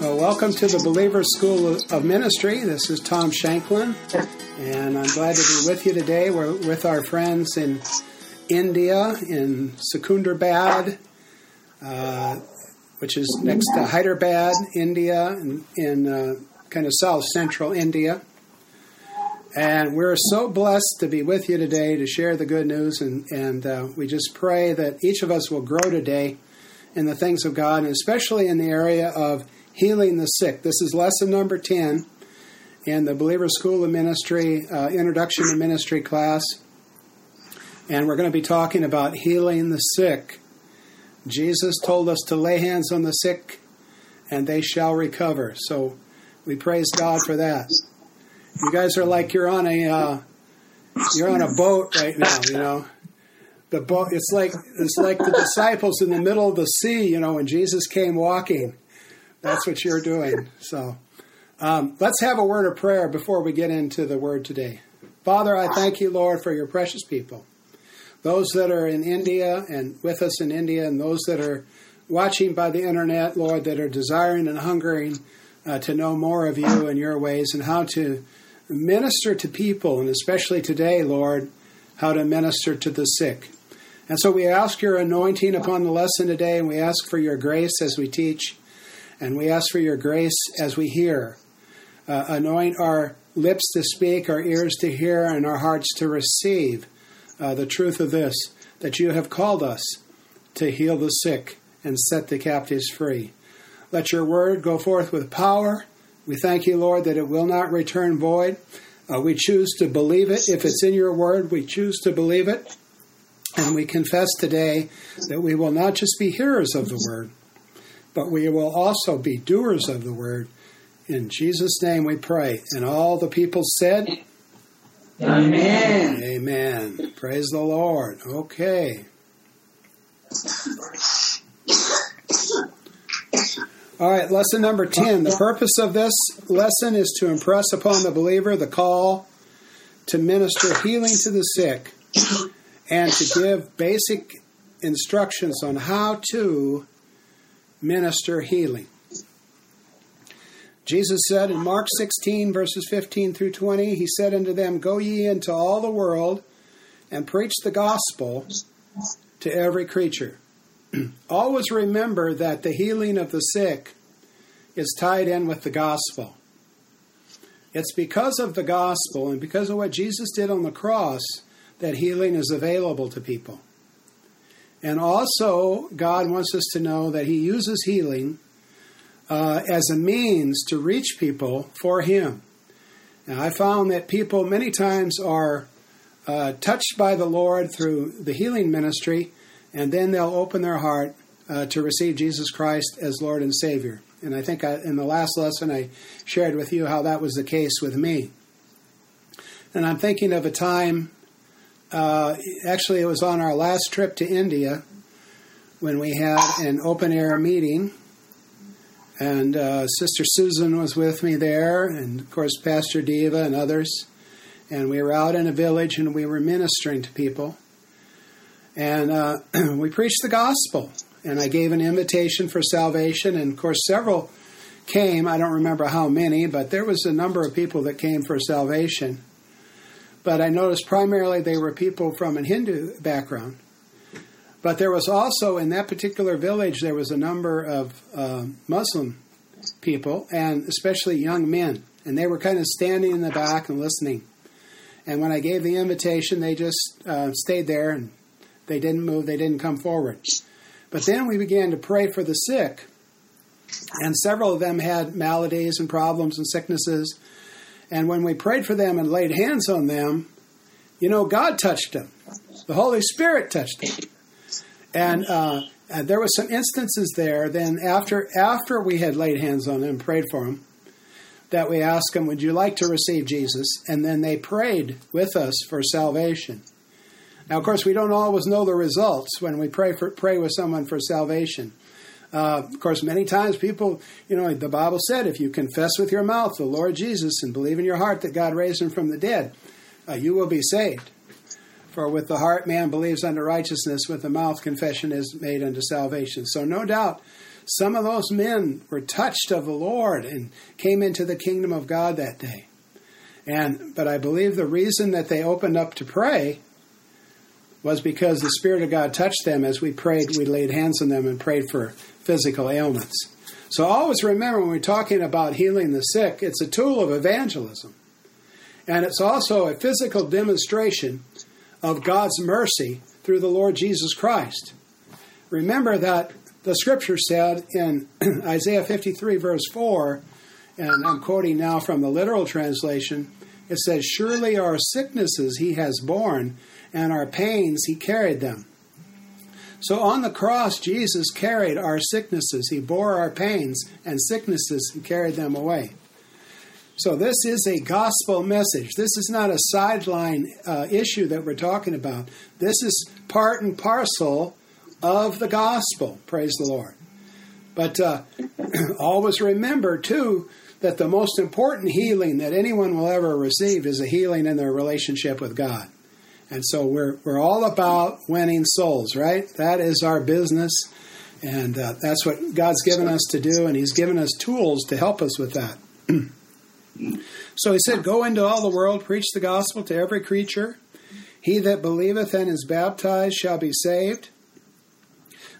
Well, welcome to the Believer School of Ministry. This is Tom Shanklin, and I'm glad to be with you today. We're with our friends in India, in Secunderabad, uh, which is next to Hyderabad, India, in, in uh, kind of south central India. And we're so blessed to be with you today to share the good news, and, and uh, we just pray that each of us will grow today in the things of God, and especially in the area of healing the sick. This is lesson number 10 in the Believer School of Ministry, uh, Introduction to Ministry class. And we're going to be talking about healing the sick. Jesus told us to lay hands on the sick and they shall recover. So we praise God for that. You guys are like you're on a uh, you're on a boat right now, you know. The boat it's like it's like the disciples in the middle of the sea, you know, when Jesus came walking that's what you're doing. So um, let's have a word of prayer before we get into the word today. Father, I thank you, Lord, for your precious people. Those that are in India and with us in India, and those that are watching by the internet, Lord, that are desiring and hungering uh, to know more of you and your ways and how to minister to people, and especially today, Lord, how to minister to the sick. And so we ask your anointing upon the lesson today, and we ask for your grace as we teach. And we ask for your grace as we hear. Uh, anoint our lips to speak, our ears to hear, and our hearts to receive uh, the truth of this that you have called us to heal the sick and set the captives free. Let your word go forth with power. We thank you, Lord, that it will not return void. Uh, we choose to believe it. If it's in your word, we choose to believe it. And we confess today that we will not just be hearers of the word, but we will also be doers of the word. In Jesus' name we pray. And all the people said, Amen. Amen. Praise the Lord. Okay. All right, lesson number 10. The purpose of this lesson is to impress upon the believer the call to minister healing to the sick and to give basic instructions on how to minister healing. Jesus said in Mark 16, verses 15 through 20, He said unto them, Go ye into all the world and preach the gospel to every creature. Always remember that the healing of the sick is tied in with the gospel. It's because of the gospel and because of what Jesus did on the cross that healing is available to people. And also, God wants us to know that He uses healing uh, as a means to reach people for Him. Now, I found that people many times are uh, touched by the Lord through the healing ministry, and then they'll open their heart uh, to receive Jesus Christ as Lord and Savior. And I think I, in the last lesson I shared with you how that was the case with me. And I'm thinking of a time uh, actually, it was on our last trip to India when we had an open air meeting. And uh, Sister Susan was with me there, and of course, Pastor Diva and others. And we were out in a village and we were ministering to people. And uh, we preached the gospel. And I gave an invitation for salvation. And of course, several came. I don't remember how many, but there was a number of people that came for salvation but I noticed primarily they were people from a Hindu background. But there was also, in that particular village, there was a number of uh, Muslim people, and especially young men. And they were kind of standing in the back and listening. And when I gave the invitation, they just uh, stayed there and they didn't move, they didn't come forward. But then we began to pray for the sick. And several of them had maladies and problems and sicknesses. And when we prayed for them and laid hands on them, you know, God touched them. The Holy Spirit touched them. And, uh, there was some instances there. Then after after we had laid hands on them, and prayed for them, that we asked them, "Would you like to receive Jesus?" And then they prayed with us for salvation. Now, of course, we don't always know the results when we pray for pray with someone for salvation. Uh, of course, many times people, you know, the Bible said if you confess with your mouth the Lord Jesus and believe in your heart that God raised him from the dead, uh, you will be saved. For with the heart man believes unto righteousness, with the mouth confession is made unto salvation. So, no doubt, some of those men were touched of the Lord and came into the kingdom of God that day. And but I believe the reason that they opened up to pray was because the Spirit of God touched them as we prayed. We laid hands on them and prayed for physical ailments. So always remember when we're talking about healing the sick, it's a tool of evangelism. And it's also a physical demonstration of God's mercy through the Lord Jesus Christ. Remember that the scripture said in Isaiah 53, verse 4, and I'm quoting now from the literal translation, it says, Surely our sicknesses he has borne, and our pains he carried them. So on the cross, Jesus carried our sicknesses. He bore our pains and sicknesses and carried them away. So this is a gospel message. This is not a sideline uh, issue that we're talking about. This is part and parcel of the gospel. Praise the Lord. But uh, always remember, too, that the most important healing that anyone will ever receive is a healing in their relationship with God. And so we're, we're all about winning souls, right? That is our business. And uh, that's what God's given us to do, and He's given us tools to help us with that. so He said, Go into all the world, preach the gospel to every creature. He that believeth and is baptized shall be saved,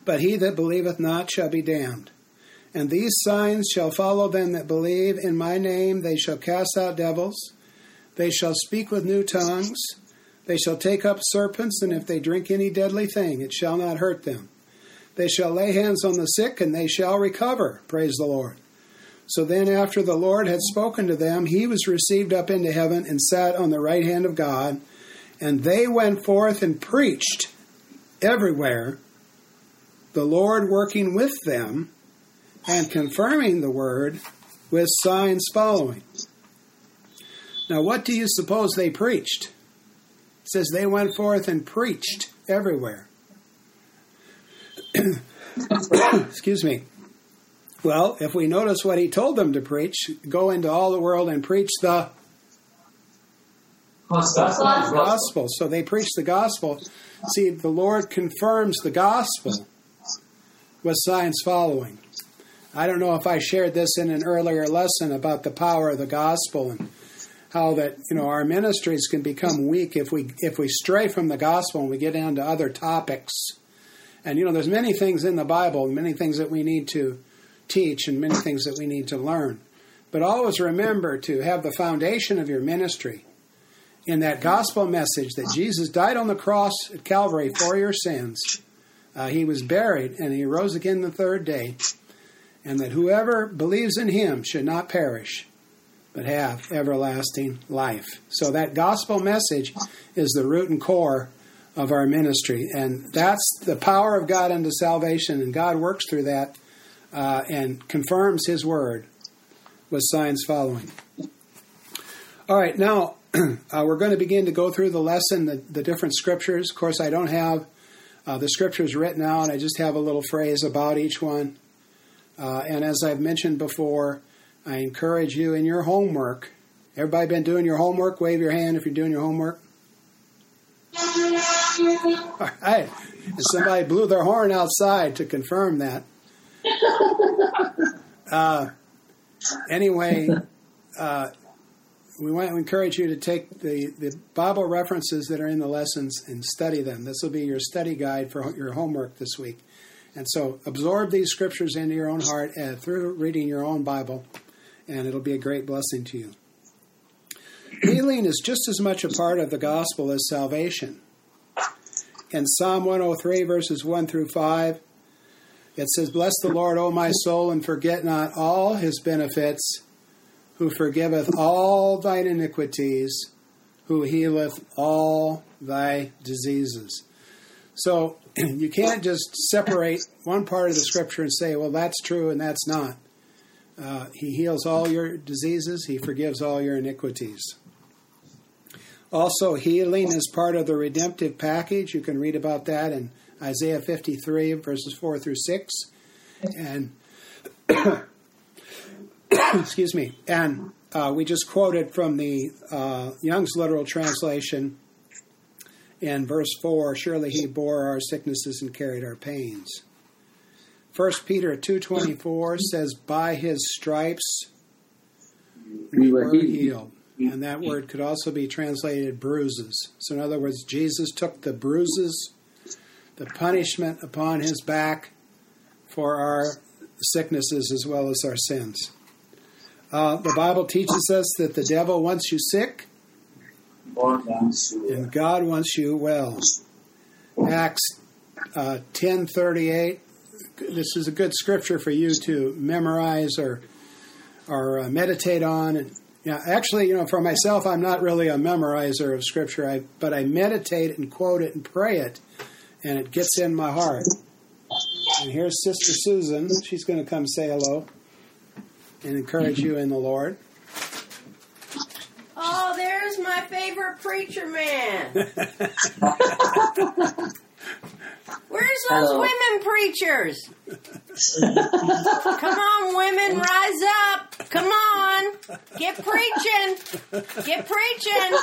but he that believeth not shall be damned. And these signs shall follow them that believe in my name. They shall cast out devils. They shall speak with new tongues. They shall take up serpents, and if they drink any deadly thing, it shall not hurt them. They shall lay hands on the sick, and they shall recover. Praise the Lord. So then, after the Lord had spoken to them, he was received up into heaven and sat on the right hand of God. And they went forth and preached everywhere, the Lord working with them and confirming the word with signs following. Now, what do you suppose they preached? Says they went forth and preached everywhere. Excuse me. Well, if we notice what he told them to preach, go into all the world and preach the gospel. gospel. So they preach the gospel. See, the Lord confirms the gospel with signs following. I don't know if I shared this in an earlier lesson about the power of the gospel and how that you know our ministries can become weak if we if we stray from the gospel and we get into other topics. And you know, there's many things in the Bible, many things that we need to teach, and many things that we need to learn. But always remember to have the foundation of your ministry in that gospel message that Jesus died on the cross at Calvary for your sins. Uh, he was buried and he rose again the third day, and that whoever believes in him should not perish, but have everlasting life. So that gospel message is the root and core of our ministry, and that's the power of God unto salvation, and God works through that uh, and confirms His word with signs following. All right, now uh, we're going to begin to go through the lesson, the, the different scriptures. Of course, I don't have uh, the scriptures written out, I just have a little phrase about each one. Uh, and as I've mentioned before, I encourage you in your homework. Everybody been doing your homework? Wave your hand if you're doing your homework. All right. And somebody blew their horn outside to confirm that. Uh, anyway, uh, we want to encourage you to take the, the Bible references that are in the lessons and study them. This will be your study guide for your homework this week. And so absorb these scriptures into your own heart uh, through reading your own Bible and it'll be a great blessing to you. Healing is just as much a part of the gospel as salvation. In Psalm 103, verses 1 through 5, it says, Bless the Lord, O my soul, and forget not all his benefits, who forgiveth all thine iniquities, who healeth all thy diseases. So you can't just separate one part of the scripture and say, well, that's true and that's not. Uh, he heals all your diseases, He forgives all your iniquities. Also, healing is part of the redemptive package. You can read about that in Isaiah 53, verses 4 through 6. And, excuse me, and uh, we just quoted from the uh, Young's literal translation. in verse 4 surely he bore our sicknesses and carried our pains 1 peter 2.24 says by his stripes we were healed and that word could also be translated bruises so in other words jesus took the bruises the punishment upon his back for our sicknesses as well as our sins uh, the bible teaches us that the devil wants you sick and God wants you well. Acts uh, ten thirty eight. This is a good scripture for you to memorize or or uh, meditate on. And yeah, actually, you know, for myself, I'm not really a memorizer of scripture, I, but I meditate and quote it and pray it, and it gets in my heart. And here's Sister Susan. She's going to come say hello and encourage you in the Lord. Oh, there's my favorite preacher man. Where's those Hello. women preachers? Come on, women, rise up. Come on. Get preaching. Get preaching.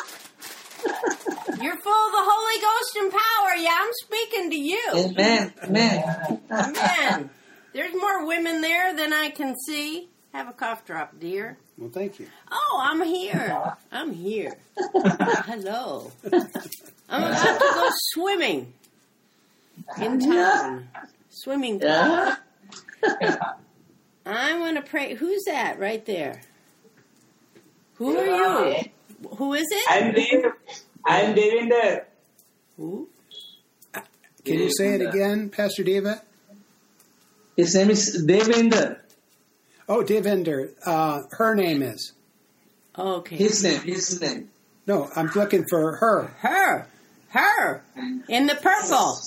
You're full of the Holy Ghost and power. Yeah, I'm speaking to you. Amen. Amen. Amen. There's more women there than I can see. Have a cough drop, dear. Well, thank you. Oh, I'm here. I'm here. Hello. I'm about to go swimming in town. Swimming pool. Yeah. I want to pray. Who's that right there? Who are you? Who is it? I'm Dev. I'm Devinder. Who? Can you say it again, Pastor Deva? His name is Devinder. Oh, Devinder. Uh, her name is. Okay. His name. His name. No, I'm looking for her. Her. Her. In the purple.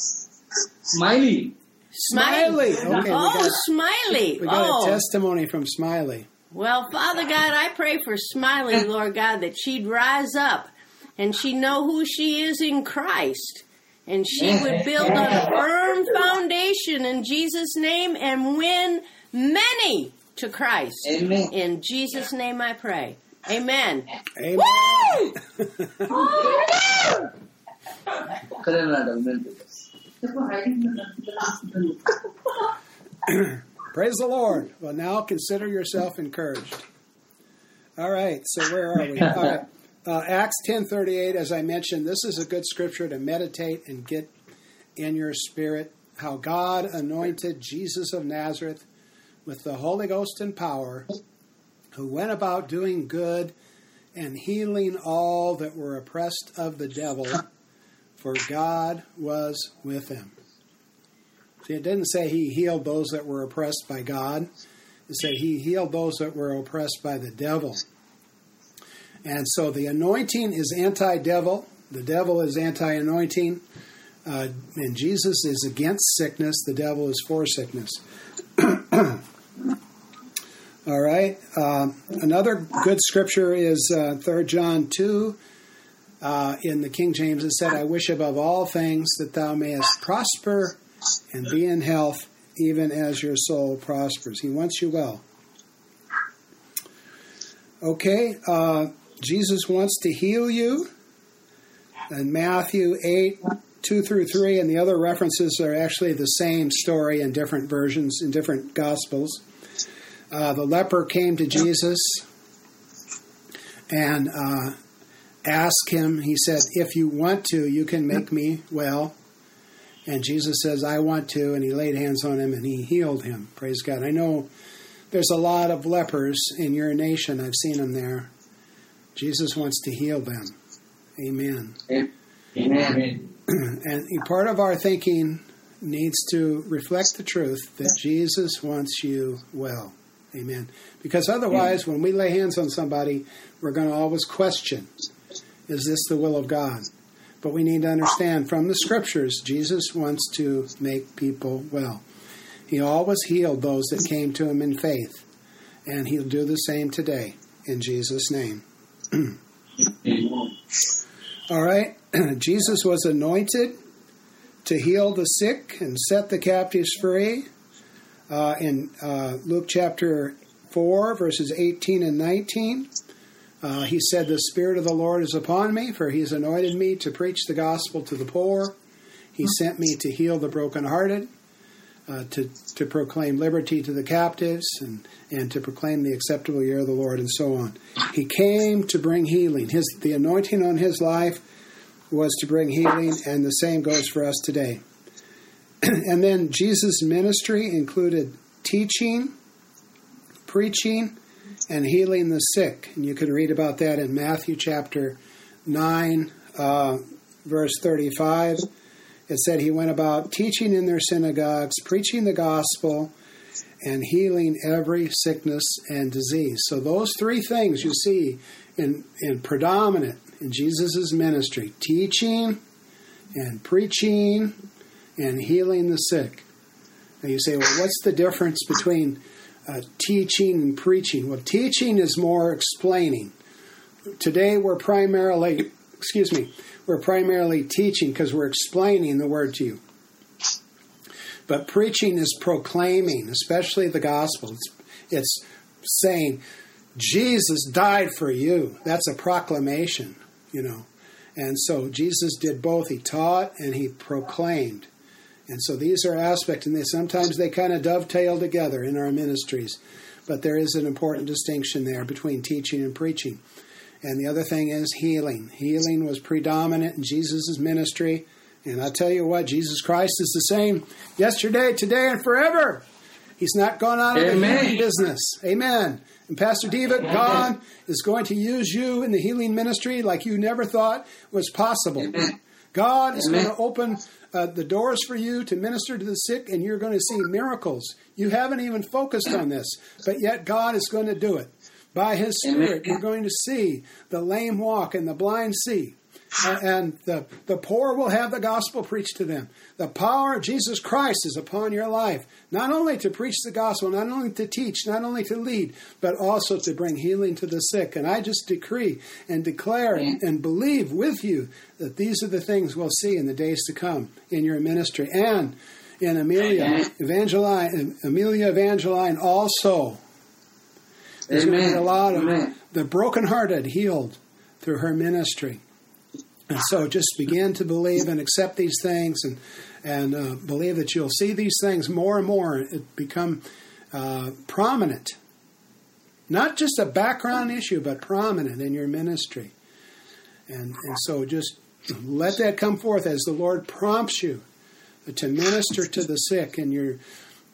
Smiley. Smiley. Smiley. Okay, we oh, got- Smiley. We got oh. a testimony from Smiley. Well, Father God, I pray for Smiley, Lord God, that she'd rise up and she'd know who she is in Christ. And she would build a firm foundation in Jesus' name and win many to Christ. Amen. In Jesus' name I pray. Amen. Amen. Woo! Praise the Lord. Well, now consider yourself encouraged. All right. So where are we? All right. Uh, Acts ten thirty eight. As I mentioned, this is a good scripture to meditate and get in your spirit how God anointed Jesus of Nazareth with the Holy Ghost and power, who went about doing good and healing all that were oppressed of the devil, for God was with him. See, it didn't say he healed those that were oppressed by God. It said he healed those that were oppressed by the devil. And so the anointing is anti devil, the devil is anti anointing, uh, and Jesus is against sickness, the devil is for sickness. All right. Uh, another good scripture is uh, 3 John 2. Uh, in the King James, it said, I wish above all things that thou mayest prosper and be in health, even as your soul prospers. He wants you well. Okay, uh, Jesus wants to heal you. And Matthew 8, 2 through 3, and the other references are actually the same story in different versions, in different Gospels. Uh, the leper came to Jesus and asked him, he said, If you want to, you can make me well. And Jesus says, I want to. And he laid hands on him and he healed him. Praise God. I know there's a lot of lepers in your nation. I've seen them there. Jesus wants to heal them. Amen. Amen. And part of our thinking needs to reflect the truth that Jesus wants you well. Amen. Because otherwise, when we lay hands on somebody, we're going to always question is this the will of God? But we need to understand from the scriptures, Jesus wants to make people well. He always healed those that came to him in faith, and he'll do the same today in Jesus' name. All right. Jesus was anointed to heal the sick and set the captives free. Uh, in uh, Luke chapter 4, verses 18 and 19, Uh, he said, The Spirit of the Lord is upon me, for he has anointed me to preach the gospel to the poor. He sent me to heal the brokenhearted, uh, to, to proclaim liberty to the captives, and, and to proclaim the acceptable year of the Lord, and so on. He came to bring healing. His, the anointing on his life was to bring healing, and the same goes for us today. and then Jesus' ministry included teaching, preaching, and healing the sick. And you can read about that in Matthew chapter 9, uh, verse 35. It said he went about teaching in their synagogues, preaching the gospel, and healing every sickness and disease. So those three things you see in, in predominant in Jesus' ministry teaching and preaching and healing the sick. Now you say, well, what's the difference between uh, teaching and preaching? Well, teaching is more explaining. Today we're primarily, excuse me, we're primarily teaching because we're explaining the word to you. But preaching is proclaiming, especially the gospel. It's, it's saying, Jesus died for you. That's a proclamation, you know. And so Jesus did both. He taught and he proclaimed. And so these are aspects, and they sometimes they kind of dovetail together in our ministries. But there is an important distinction there between teaching and preaching. And the other thing is healing. Healing was predominant in Jesus' ministry. And I tell you what, Jesus Christ is the same yesterday, today, and forever. He's not gone out of the Amen. healing business. Amen. And Pastor Diva, God is going to use you in the healing ministry like you never thought was possible. Amen. God is Amen. going to open uh, the doors for you to minister to the sick, and you're going to see miracles. You haven't even focused on this, but yet God is going to do it. By His Spirit, you're going to see the lame walk and the blind see. And the, the poor will have the gospel preached to them. The power of Jesus Christ is upon your life, not only to preach the gospel, not only to teach, not only to lead, but also to bring healing to the sick. And I just decree and declare and, and believe with you that these are the things we'll see in the days to come in your ministry. And in Amelia Evangeline, Amelia Evangeline also. There's going to be a lot of Amen. the brokenhearted healed through her ministry. And so just begin to believe and accept these things and, and uh, believe that you'll see these things more and more it become uh, prominent. Not just a background issue, but prominent in your ministry. And, and so just let that come forth as the Lord prompts you to minister to the sick in your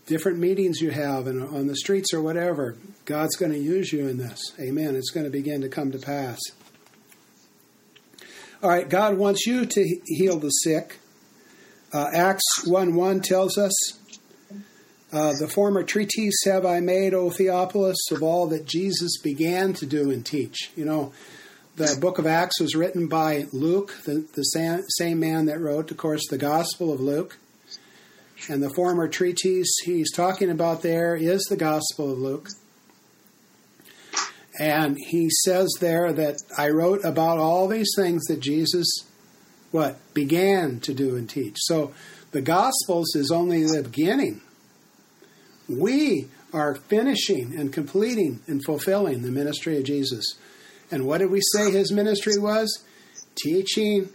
different meetings you have and on the streets or whatever. God's going to use you in this. Amen. It's going to begin to come to pass. All right, God wants you to heal the sick. Uh, Acts 1 1 tells us, uh, The former treatise have I made, O Theophilus, of all that Jesus began to do and teach. You know, the book of Acts was written by Luke, the, the same, same man that wrote, of course, the Gospel of Luke. And the former treatise he's talking about there is the Gospel of Luke. And he says there that I wrote about all these things that Jesus what began to do and teach. So the Gospels is only the beginning. We are finishing and completing and fulfilling the ministry of Jesus. And what did we say his ministry was? Teaching,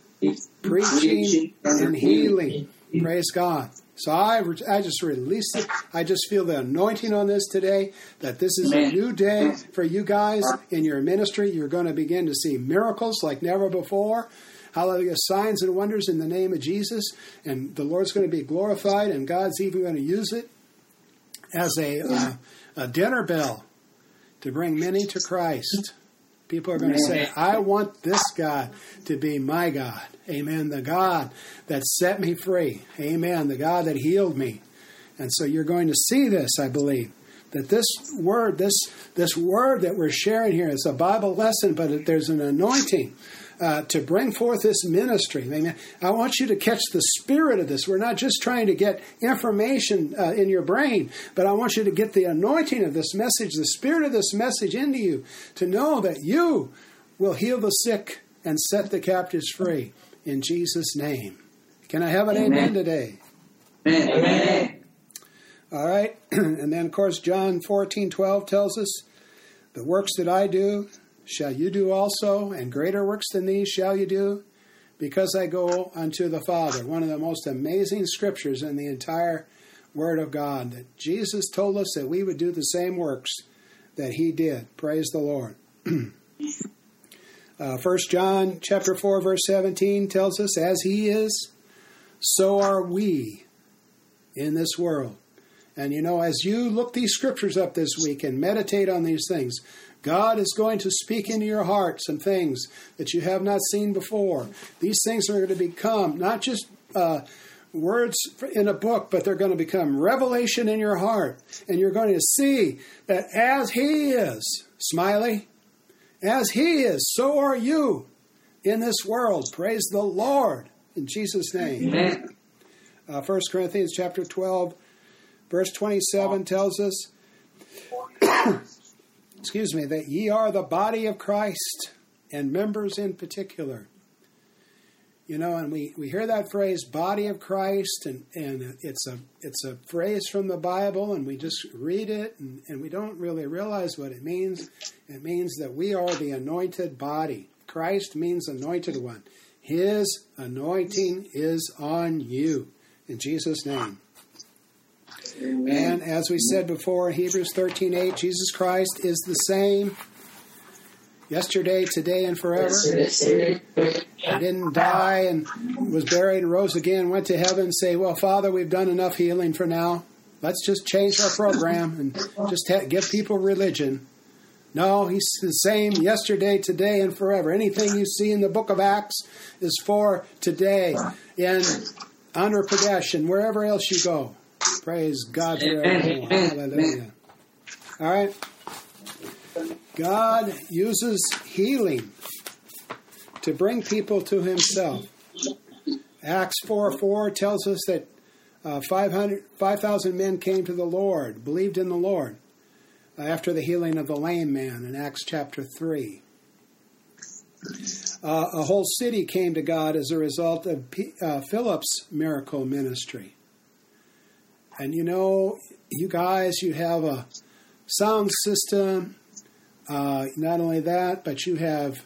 preaching, and healing. Praise God. So I, I just release it. I just feel the anointing on this today that this is a new day for you guys in your ministry. You're going to begin to see miracles like never before. Hallelujah. Signs and wonders in the name of Jesus. And the Lord's going to be glorified, and God's even going to use it as a, uh, a dinner bell to bring many to Christ. People are going to say, I want this God to be my God. Amen. The God that set me free. Amen. The God that healed me. And so you're going to see this, I believe. That this word, this this word that we're sharing here is a Bible lesson, but there's an anointing uh, to bring forth this ministry. Amen. I want you to catch the spirit of this. We're not just trying to get information uh, in your brain, but I want you to get the anointing of this message, the spirit of this message into you, to know that you will heal the sick and set the captives free in Jesus' name. Can I have an amen, Amen. today? Amen. Amen. All right. and then, of course, John fourteen twelve tells us, The works that I do shall you do also, and greater works than these shall you do, because I go unto the Father. One of the most amazing scriptures in the entire Word of God that Jesus told us that we would do the same works that He did. Praise the Lord. uh, 1 John chapter 4 verse 17 tells us, "As He is, so are we in this world." And you know, as you look these scriptures up this week and meditate on these things, God is going to speak into your heart some things that you have not seen before. These things are going to become not just uh, words in a book, but they're going to become revelation in your heart. And you're going to see that as He is, Smiley, as He is, so are you in this world. Praise the Lord in Jesus' name. Amen. Uh, 1 Corinthians chapter 12, verse 27 tells us, excuse me, that ye are the body of Christ and members in particular. You know, and we, we hear that phrase "body of Christ," and, and it's a it's a phrase from the Bible, and we just read it, and, and we don't really realize what it means. It means that we are the anointed body. Christ means anointed one. His anointing is on you in Jesus' name. And as we said before in Hebrews 13:8, Jesus Christ is the same yesterday, today, and forever. He didn't die and was buried and rose again, went to heaven and say, Well, Father, we've done enough healing for now. Let's just change our program and just ha- give people religion. No, he's the same yesterday, today, and forever. Anything you see in the book of Acts is for today in Andhra Pradesh and wherever else you go. Praise God. Hallelujah. All right. God uses healing to bring people to himself. Acts 4 4 tells us that uh, 5,000 5, men came to the Lord, believed in the Lord, uh, after the healing of the lame man in Acts chapter 3. Uh, a whole city came to God as a result of P- uh, Philip's miracle ministry. And you know, you guys, you have a sound system. Uh, not only that, but you have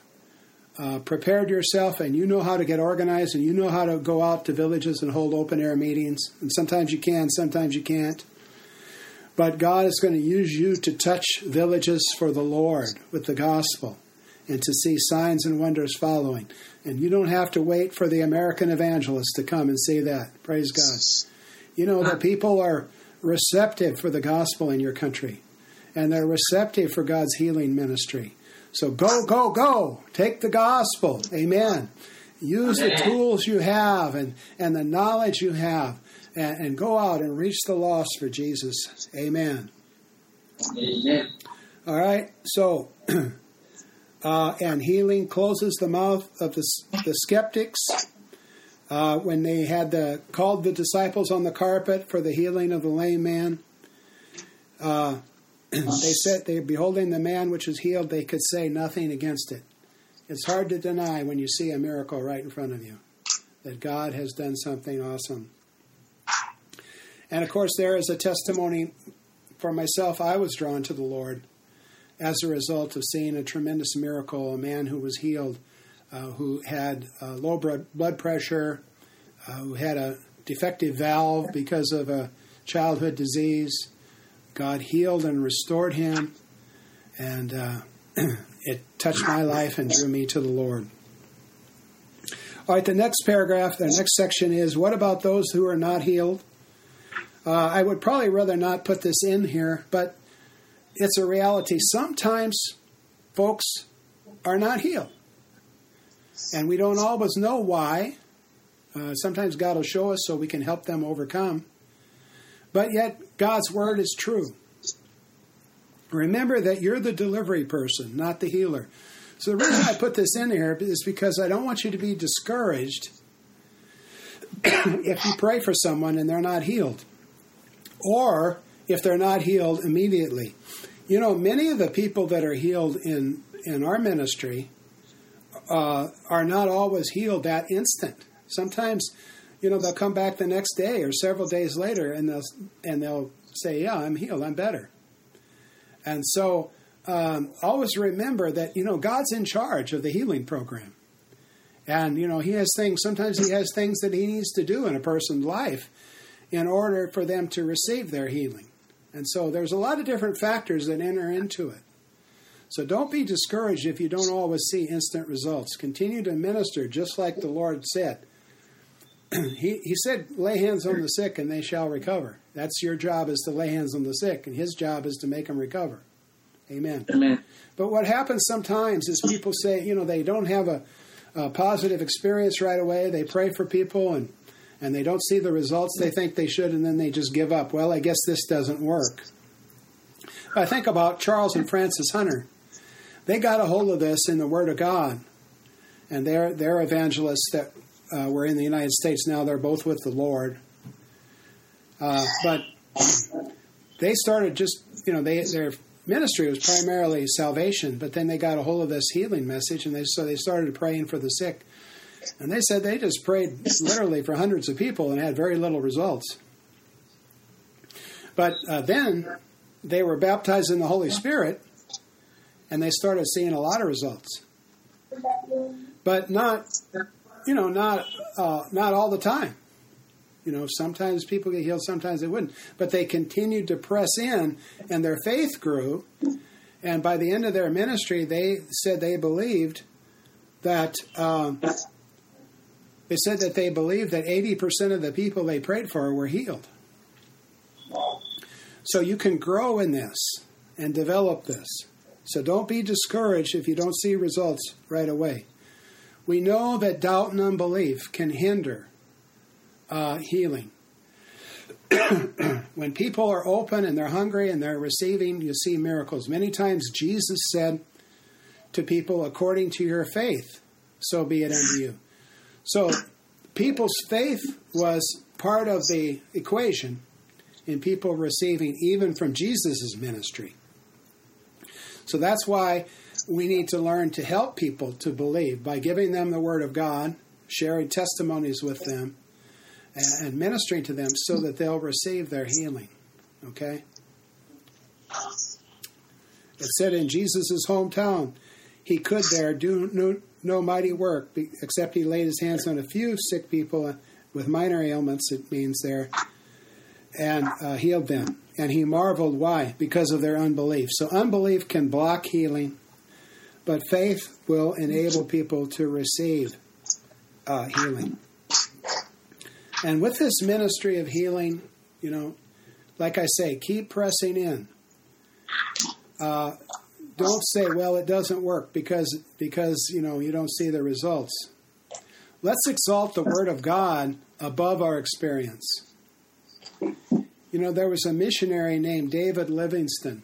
uh, prepared yourself and you know how to get organized and you know how to go out to villages and hold open air meetings. And sometimes you can, sometimes you can't. But God is going to use you to touch villages for the Lord with the gospel and to see signs and wonders following. And you don't have to wait for the American evangelist to come and say that. Praise God. You know, the people are receptive for the gospel in your country, and they're receptive for God's healing ministry. So go, go, go. Take the gospel. Amen. Use the tools you have and, and the knowledge you have, and, and go out and reach the lost for Jesus. Amen. Amen. All right. So, uh, and healing closes the mouth of the, the skeptics. Uh, when they had the called the disciples on the carpet for the healing of the lame man, uh, they said they beholding the man which was healed, they could say nothing against it. It's hard to deny when you see a miracle right in front of you that God has done something awesome. And of course, there is a testimony for myself. I was drawn to the Lord as a result of seeing a tremendous miracle, a man who was healed, uh, who had uh, low blood pressure, uh, who had a defective valve because of a childhood disease. God healed and restored him, and uh, it touched my life and drew me to the Lord. All right, the next paragraph, the next section is what about those who are not healed? Uh, I would probably rather not put this in here, but it's a reality. Sometimes folks are not healed, and we don't always know why. Uh, sometimes God will show us so we can help them overcome. But yet, God's word is true. Remember that you're the delivery person, not the healer. So, the reason I put this in here is because I don't want you to be discouraged if you pray for someone and they're not healed, or if they're not healed immediately. You know, many of the people that are healed in, in our ministry uh, are not always healed that instant. Sometimes, you know, they'll come back the next day or several days later, and they'll and they'll say, "Yeah, I'm healed. I'm better." And so, um, always remember that you know God's in charge of the healing program, and you know He has things. Sometimes He has things that He needs to do in a person's life in order for them to receive their healing. And so there's a lot of different factors that enter into it. So don't be discouraged if you don't always see instant results. Continue to minister just like the Lord said. he, he said, lay hands on the sick and they shall recover. That's your job is to lay hands on the sick, and his job is to make them recover. Amen. Amen. But what happens sometimes is people say, you know, they don't have a, a positive experience right away. They pray for people and and they don't see the results they think they should, and then they just give up. Well, I guess this doesn't work. I think about Charles and Frances Hunter. They got a hold of this in the Word of God, and they're they're evangelists that uh, were in the United States now. They're both with the Lord, uh, but they started just you know they their ministry was primarily salvation, but then they got a hold of this healing message, and they so they started praying for the sick. And they said they just prayed literally for hundreds of people and had very little results. But uh, then they were baptized in the Holy Spirit and they started seeing a lot of results. But not, you know, not uh, not all the time. You know, sometimes people get healed, sometimes they wouldn't. But they continued to press in, and their faith grew. And by the end of their ministry, they said they believed that um, they said that they believed that 80% of the people they prayed for were healed. So you can grow in this and develop this. So don't be discouraged if you don't see results right away. We know that doubt and unbelief can hinder uh, healing. when people are open and they're hungry and they're receiving, you see miracles. Many times Jesus said to people, according to your faith, so be it unto you. So people's faith was part of the equation in people receiving even from Jesus' ministry. So that's why we need to learn to help people to believe by giving them the Word of God, sharing testimonies with them, and ministering to them so that they'll receive their healing. Okay? It said in Jesus' hometown, he could there do no, no mighty work except he laid his hands on a few sick people with minor ailments, it means there, and uh, healed them. And he marveled why? Because of their unbelief. So unbelief can block healing, but faith will enable people to receive uh, healing. And with this ministry of healing, you know, like I say, keep pressing in. Uh, don't say, "Well, it doesn't work because because you know you don't see the results." Let's exalt the Word of God above our experience. You know, there was a missionary named David Livingstone,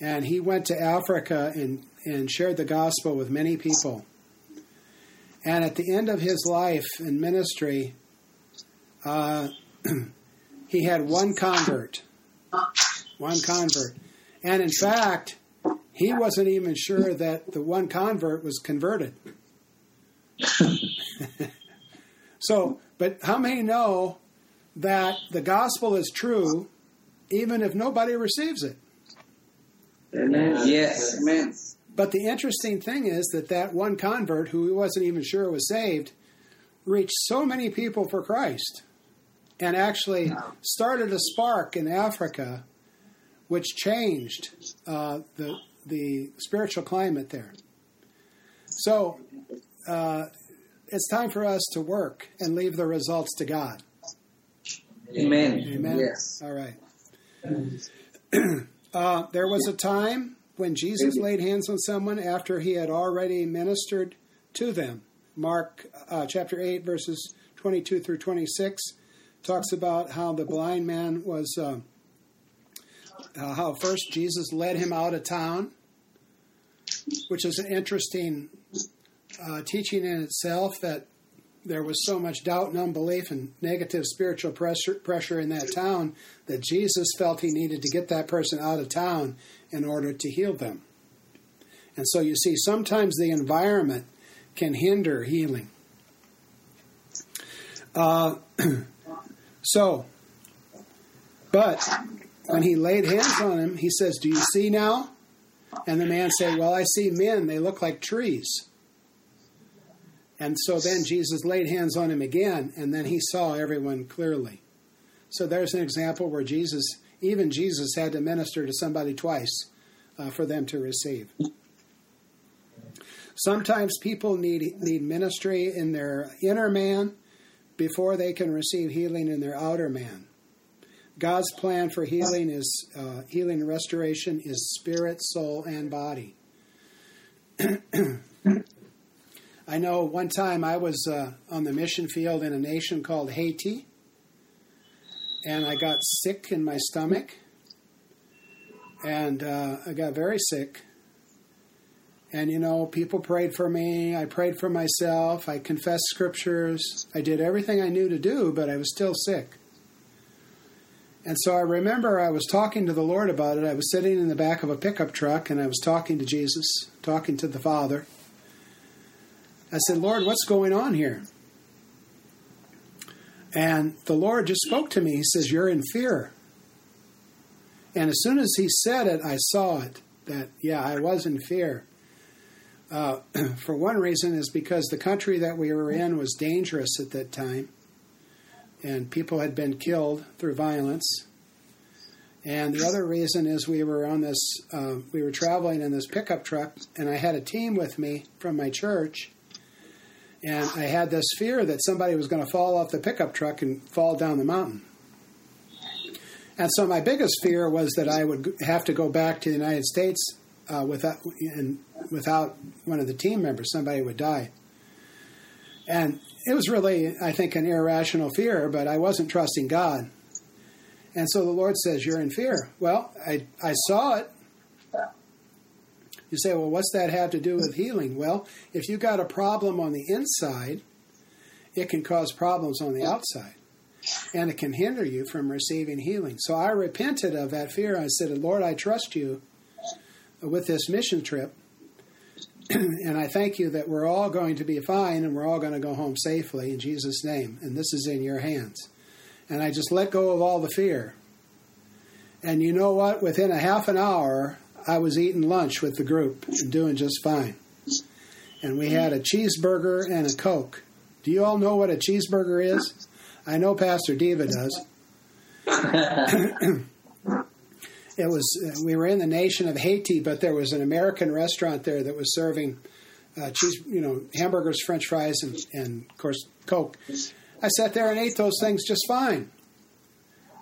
and he went to Africa and, and shared the gospel with many people. And at the end of his life in ministry, uh, he had one convert. One convert. And in fact, he wasn't even sure that the one convert was converted. so, but how many know that the gospel is true even if nobody receives it? Amen. Yes. Amen. But the interesting thing is that that one convert who he wasn't even sure was saved reached so many people for Christ and actually started a spark in Africa which changed uh, the, the spiritual climate there. So uh, it's time for us to work and leave the results to God. Amen. Amen. Yes. All right. uh, there was a time when Jesus laid hands on someone after he had already ministered to them. Mark uh, chapter 8, verses 22 through 26 talks about how the blind man was, uh, uh, how first Jesus led him out of town, which is an interesting uh, teaching in itself that there was so much doubt and unbelief and negative spiritual pressure, pressure in that town that Jesus felt he needed to get that person out of town in order to heal them. And so you see, sometimes the environment can hinder healing. Uh, so, but when he laid hands on him, he says, Do you see now? And the man said, Well, I see men, they look like trees. And so then Jesus laid hands on him again, and then he saw everyone clearly. So there's an example where Jesus, even Jesus, had to minister to somebody twice uh, for them to receive. Sometimes people need need ministry in their inner man before they can receive healing in their outer man. God's plan for healing is uh, healing and restoration is spirit, soul, and body. I know one time I was uh, on the mission field in a nation called Haiti, and I got sick in my stomach, and uh, I got very sick. And you know, people prayed for me. I prayed for myself. I confessed scriptures. I did everything I knew to do, but I was still sick. And so I remember I was talking to the Lord about it. I was sitting in the back of a pickup truck and I was talking to Jesus, talking to the Father. I said, Lord, what's going on here? And the Lord just spoke to me. He says, You're in fear. And as soon as he said it, I saw it that, yeah, I was in fear. Uh, for one reason, is because the country that we were in was dangerous at that time and people had been killed through violence. And the other reason is we were on this, uh, we were traveling in this pickup truck, and I had a team with me from my church, and I had this fear that somebody was going to fall off the pickup truck and fall down the mountain. And so my biggest fear was that I would have to go back to the United States uh, without, and without one of the team members. Somebody would die. And it was really, I think, an irrational fear, but I wasn't trusting God. And so the Lord says, You're in fear. Well, I, I saw it. You say, Well, what's that have to do with healing? Well, if you got a problem on the inside, it can cause problems on the outside. And it can hinder you from receiving healing. So I repented of that fear. I said, Lord, I trust you with this mission trip and I thank you that we're all going to be fine and we're all going to go home safely in Jesus' name. And this is in your hands. And I just let go of all the fear. And you know what? Within a half an hour, I was eating lunch with the group and doing just fine. And we had a cheeseburger and a Coke. Do you all know what a cheeseburger is? I know Pastor Diva does. it was uh, we were in the nation of Haiti, but there was an American restaurant there that was serving uh, cheese, you know, hamburgers, French fries, and, and of course Coke. I sat there and ate those things just fine.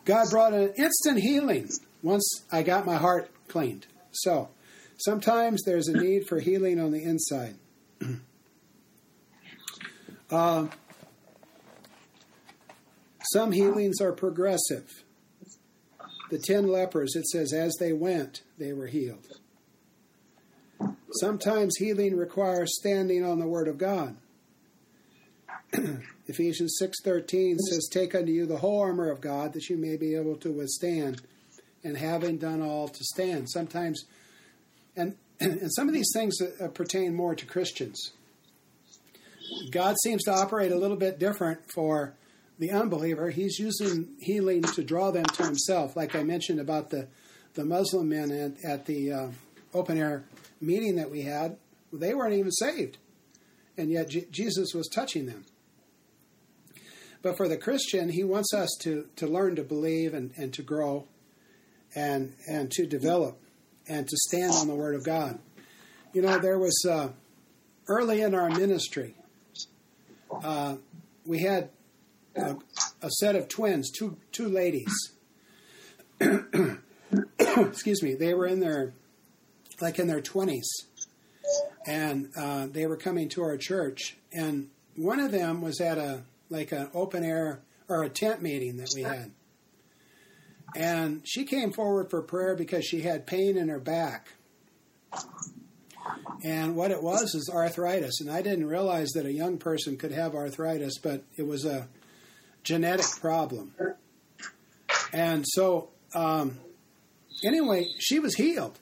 God brought an instant healing once I got my heart cleaned. So sometimes there's a need for healing on the inside. uh, some healings are progressive the ten lepers, it says, as they went, they were healed. Sometimes healing requires standing on the word of God. Ephesians 6:13 says, "Take unto you the whole armor of God, that you may be able to withstand, and having done all to stand." Sometimes, and and some of these things uh, pertain more to Christians. God seems to operate a little bit different for the unbeliever, he's using healing to draw them to himself, like I mentioned about the, the Muslim men at, at the uh, open air meeting that we had. They weren't even saved, and yet J- Jesus was touching them. But for the Christian, he wants us to, to learn to believe and, and to grow and, and to develop and to stand on the Word of God. You know, there was uh, early in our ministry, uh, we had a, a set of twins, two two ladies. Excuse me. They were in their like in their twenties, and uh, they were coming to our church. And one of them was at a like an open air or a tent meeting that we had. And she came forward for prayer because she had pain in her back. And what it was is arthritis. And I didn't realize that a young person could have arthritis, but it was a genetic problem. And so, um, anyway, she was healed.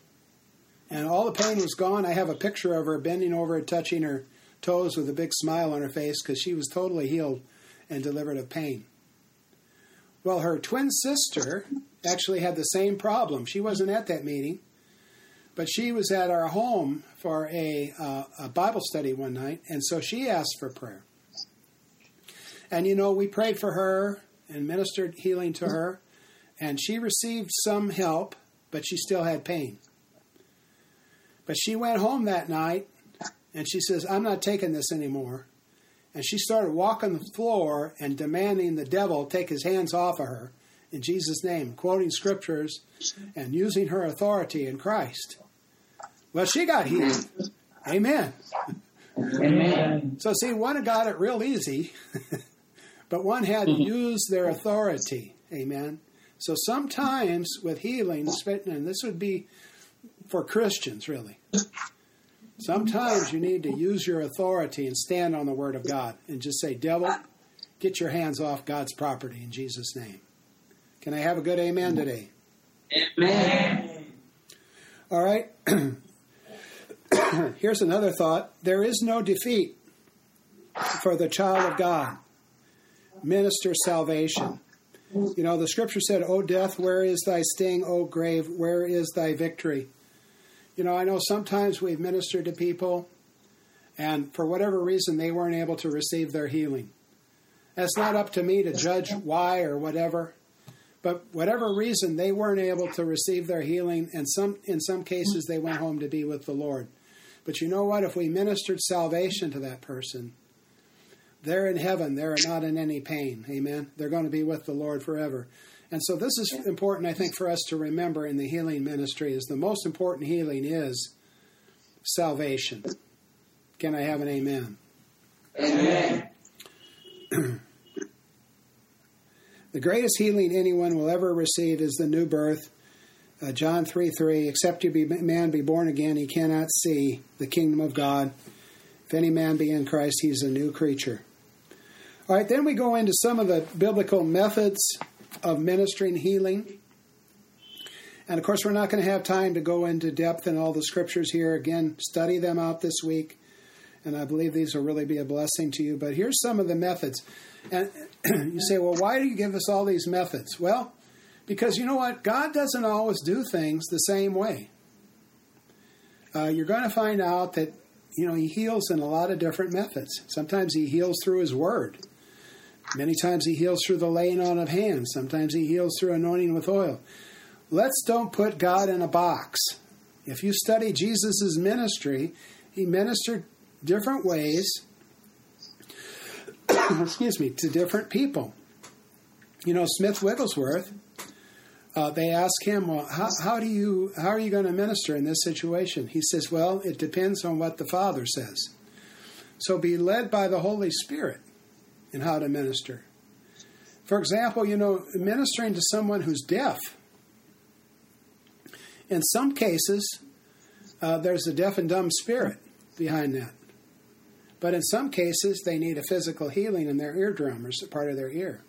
And all the pain was gone. I have a picture of her bending over touching her toes with a big smile on her face because she was totally healed and delivered of pain. Well, her twin sister actually had the same problem. She wasn't at that meeting, But she was at our home for a, uh, a Bible study one night, and so she asked for prayer. And you know, we prayed for her and ministered healing to her, and she received some help, but she still had pain. But she went home that night and she says, I'm not taking this anymore. And she started walking the floor and demanding the devil take his hands off of her in Jesus' name, quoting scriptures and using her authority in Christ. Well, she got healed. Amen. Amen. So, see, one got it real easy, but one had to use their authority. Amen. So, sometimes with healing, and this would be for Christians, really. Sometimes you need to use your authority and stand on the Word of God and just say, Devil, get your hands off God's property in Jesus' name. Can I have a good amen today? Amen. All right. Here's another thought there is no defeat for the child of God. Minister salvation. You know, the scripture said, O death, where is thy sting? O grave, where is thy victory? You know, I know sometimes we've ministered to people, and for whatever reason, they weren't able to receive their healing. That's not up to me to judge why or whatever. But whatever reason, they weren't able to receive their healing, and some in some cases they went home to be with the Lord. But you know what? If we ministered salvation to that person, they're in heaven. They're not in any pain. Amen. They're going to be with the Lord forever. And so this is important, I think, for us to remember in the healing ministry is the most important healing is salvation. Can I have an amen? Amen. The greatest healing anyone will ever receive is the new birth. Uh, John 3 3, except you be man be born again, he cannot see the kingdom of God. If any man be in Christ, he's a new creature. All right, then we go into some of the biblical methods of ministering healing. And of course, we're not going to have time to go into depth in all the scriptures here. Again, study them out this week. And I believe these will really be a blessing to you. But here's some of the methods. And you say, well, why do you give us all these methods? Well, because you know what? God doesn't always do things the same way. Uh, you're going to find out that, you know, He heals in a lot of different methods. Sometimes He heals through His Word. Many times He heals through the laying on of hands. Sometimes He heals through anointing with oil. Let's don't put God in a box. If you study Jesus' ministry, He ministered different ways excuse me, to different people. You know, Smith Wigglesworth, uh, they ask him, well, how, how, do you, how are you going to minister in this situation? He says, well, it depends on what the Father says. So be led by the Holy Spirit in how to minister. For example, you know, ministering to someone who's deaf. In some cases, uh, there's a deaf and dumb spirit behind that. But in some cases, they need a physical healing in their eardrum or part of their ear.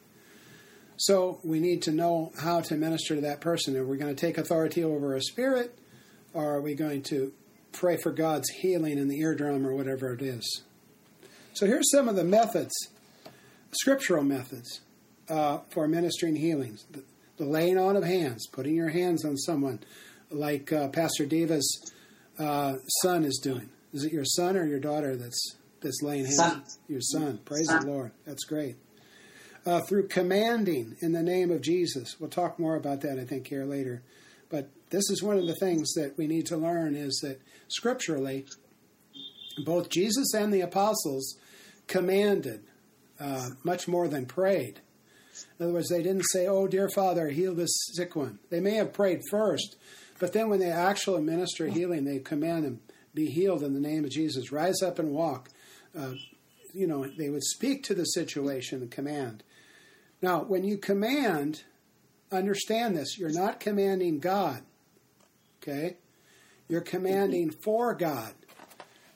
So we need to know how to minister to that person. Are we going to take authority over a spirit, or are we going to pray for God's healing in the eardrum or whatever it is? So here's some of the methods, scriptural methods, uh, for ministering healings. The, the, laying on of hands, putting your hands on someone, like uh, Pastor Davis' uh, son is doing. Is it your son or your daughter that's that's laying hands son. your son. Praise son. the Lord. That's great. Uh, through commanding in the name of Jesus. We'll talk more about that, I think, here later. But this is one of the things that we need to learn is that scripturally, both Jesus and the apostles commanded uh, much more than prayed. In other words, they didn't say, Oh, dear Father, heal this sick one. They may have prayed first, but then when they actually minister healing, they command them, Be healed in the name of Jesus. Rise up and walk uh, you know, they would speak to the situation and command. Now, when you command, understand this you're not commanding God, okay? You're commanding for God.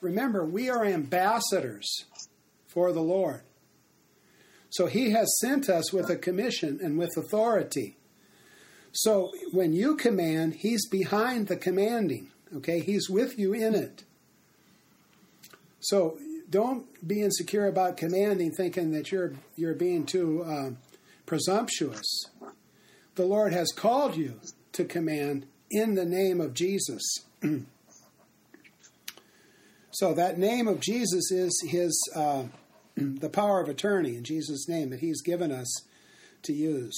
Remember, we are ambassadors for the Lord. So he has sent us with a commission and with authority. So when you command, he's behind the commanding, okay? He's with you in it. So don't be insecure about commanding, thinking that you're you're being too uh, presumptuous. The Lord has called you to command in the name of Jesus. so that name of Jesus is his uh, the power of attorney in Jesus' name that he's given us to use.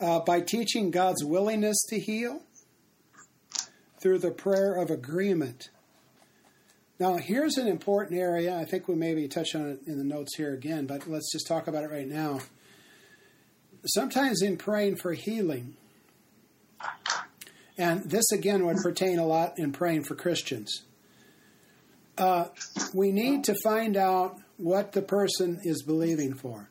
Uh, by teaching God's willingness to heal through the prayer of agreement. Now, here's an important area. I think we maybe touch on it in the notes here again, but let's just talk about it right now. Sometimes in praying for healing, and this again would pertain a lot in praying for Christians, uh, we need to find out what the person is believing for.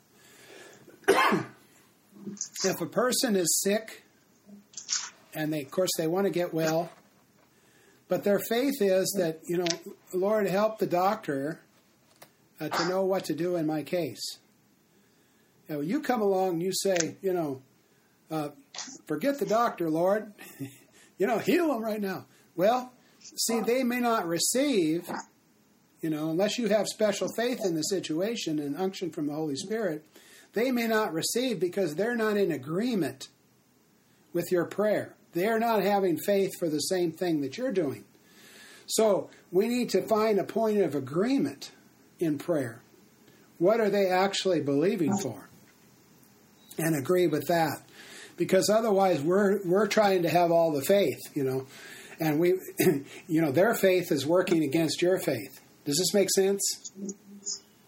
if a person is sick, and they, of course, they want to get well, but their faith is that, you know, Lord, help the doctor uh, to know what to do in my case. You, come along and you say, you know, uh, forget the doctor, Lord. you know, heal them right now. Well, see, they may not receive, you know, unless you have special faith in the situation and unction from the Holy Spirit, they may not receive because they're not in agreement with your prayer. They're not having faith for the same thing that you're doing. So we need to find a point of agreement in prayer. What are they actually believing for? And agree with that. Because otherwise we're we're trying to have all the faith, you know. And we you know, their faith is working against your faith. Does this make sense?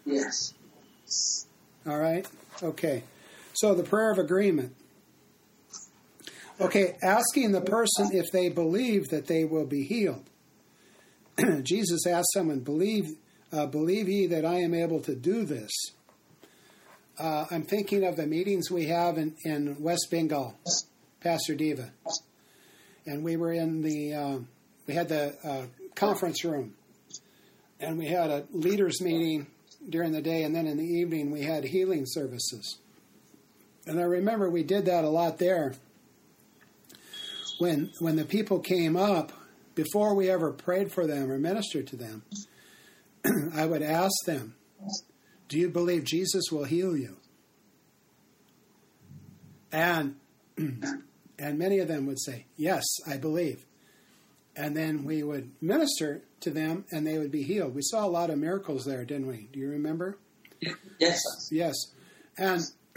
Yes. All right. Okay. So the prayer of agreement. Okay, asking the person if they believe that they will be healed. Jesus asked someone, "Believe, uh, believe ye that I am able to do this." Uh, I'm thinking of the meetings we have in, in West Bengal, Pastor Diva, and we were in the uh, we had the uh, conference room, and we had a leaders meeting during the day, and then in the evening we had healing services. And I remember we did that a lot there when when the people came up, before we ever prayed for them or ministered to them, I would ask them, "Do you believe Jesus will heal you?" And and many of them would say, "Yes, I believe." And then we would minister to them, and they would be healed. We saw a lot of miracles there, didn't we? Do you remember? Yes. Yes, and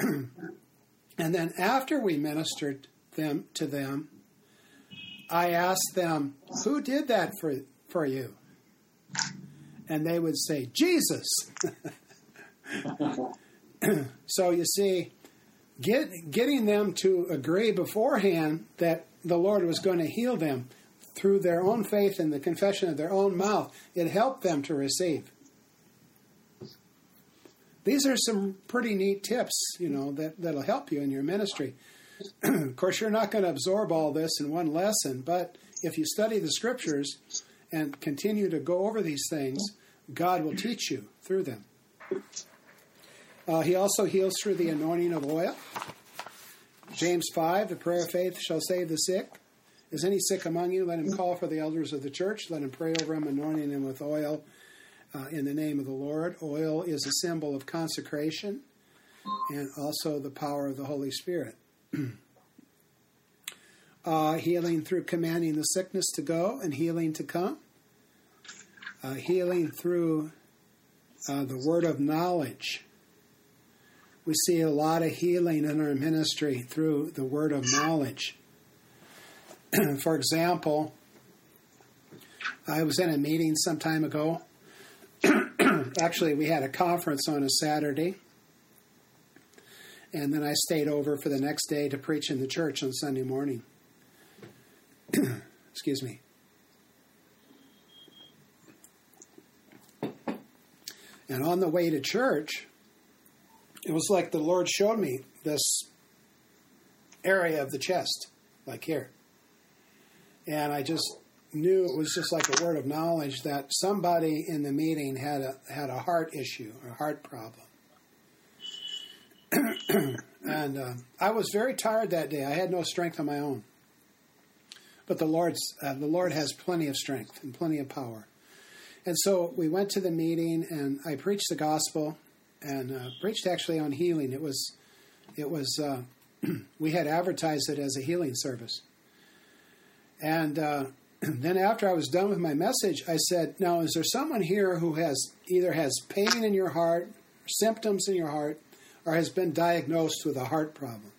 and then after we ministered them to them, I asked them, "Who did that for for you?" And they would say, "Jesus." so you see, get getting them to agree beforehand that the Lord was going to heal them through their own faith and the confession of their own mouth, it helped them to receive. These are some pretty neat tips, you know, that, that'll help you in your ministry. of course, you're not going to absorb all this in one lesson, but if you study the scriptures and continue to go over these things, God will teach you through them. Uh, he also heals through the anointing of oil. James 5, the prayer of faith shall save the sick. Is any sick among you? Let him call for the elders of the church. Let him pray over him, anointing him with oil uh, in the name of the Lord. Oil is a symbol of consecration and also the power of the Holy Spirit. uh, healing through commanding the sickness to go and healing to come. Uh, healing through uh, the word of knowledge. We see a lot of healing in our ministry through the word of knowledge. For example, I was in a meeting some time ago. Actually, we had a conference on a Saturday, and then I stayed over for the next day to preach in the church on Sunday morning. Excuse me. And on the way to church, it was like the Lord showed me this area of the chest, like here. And I just knew it was just like a word of knowledge that somebody in the meeting had a had a heart issue, a heart problem. and uh, I was very tired that day. I had no strength of my own. But the Lord's uh, the Lord has plenty of strength and plenty of power. And so we went to the meeting, and I preached the gospel, and uh, preached actually on healing. It was it was uh, we had advertised it as a healing service. And uh, then after I was done with my message, I said, "Now, is there someone here who has either has pain in your heart, symptoms in your heart, or has been diagnosed with a heart problem?"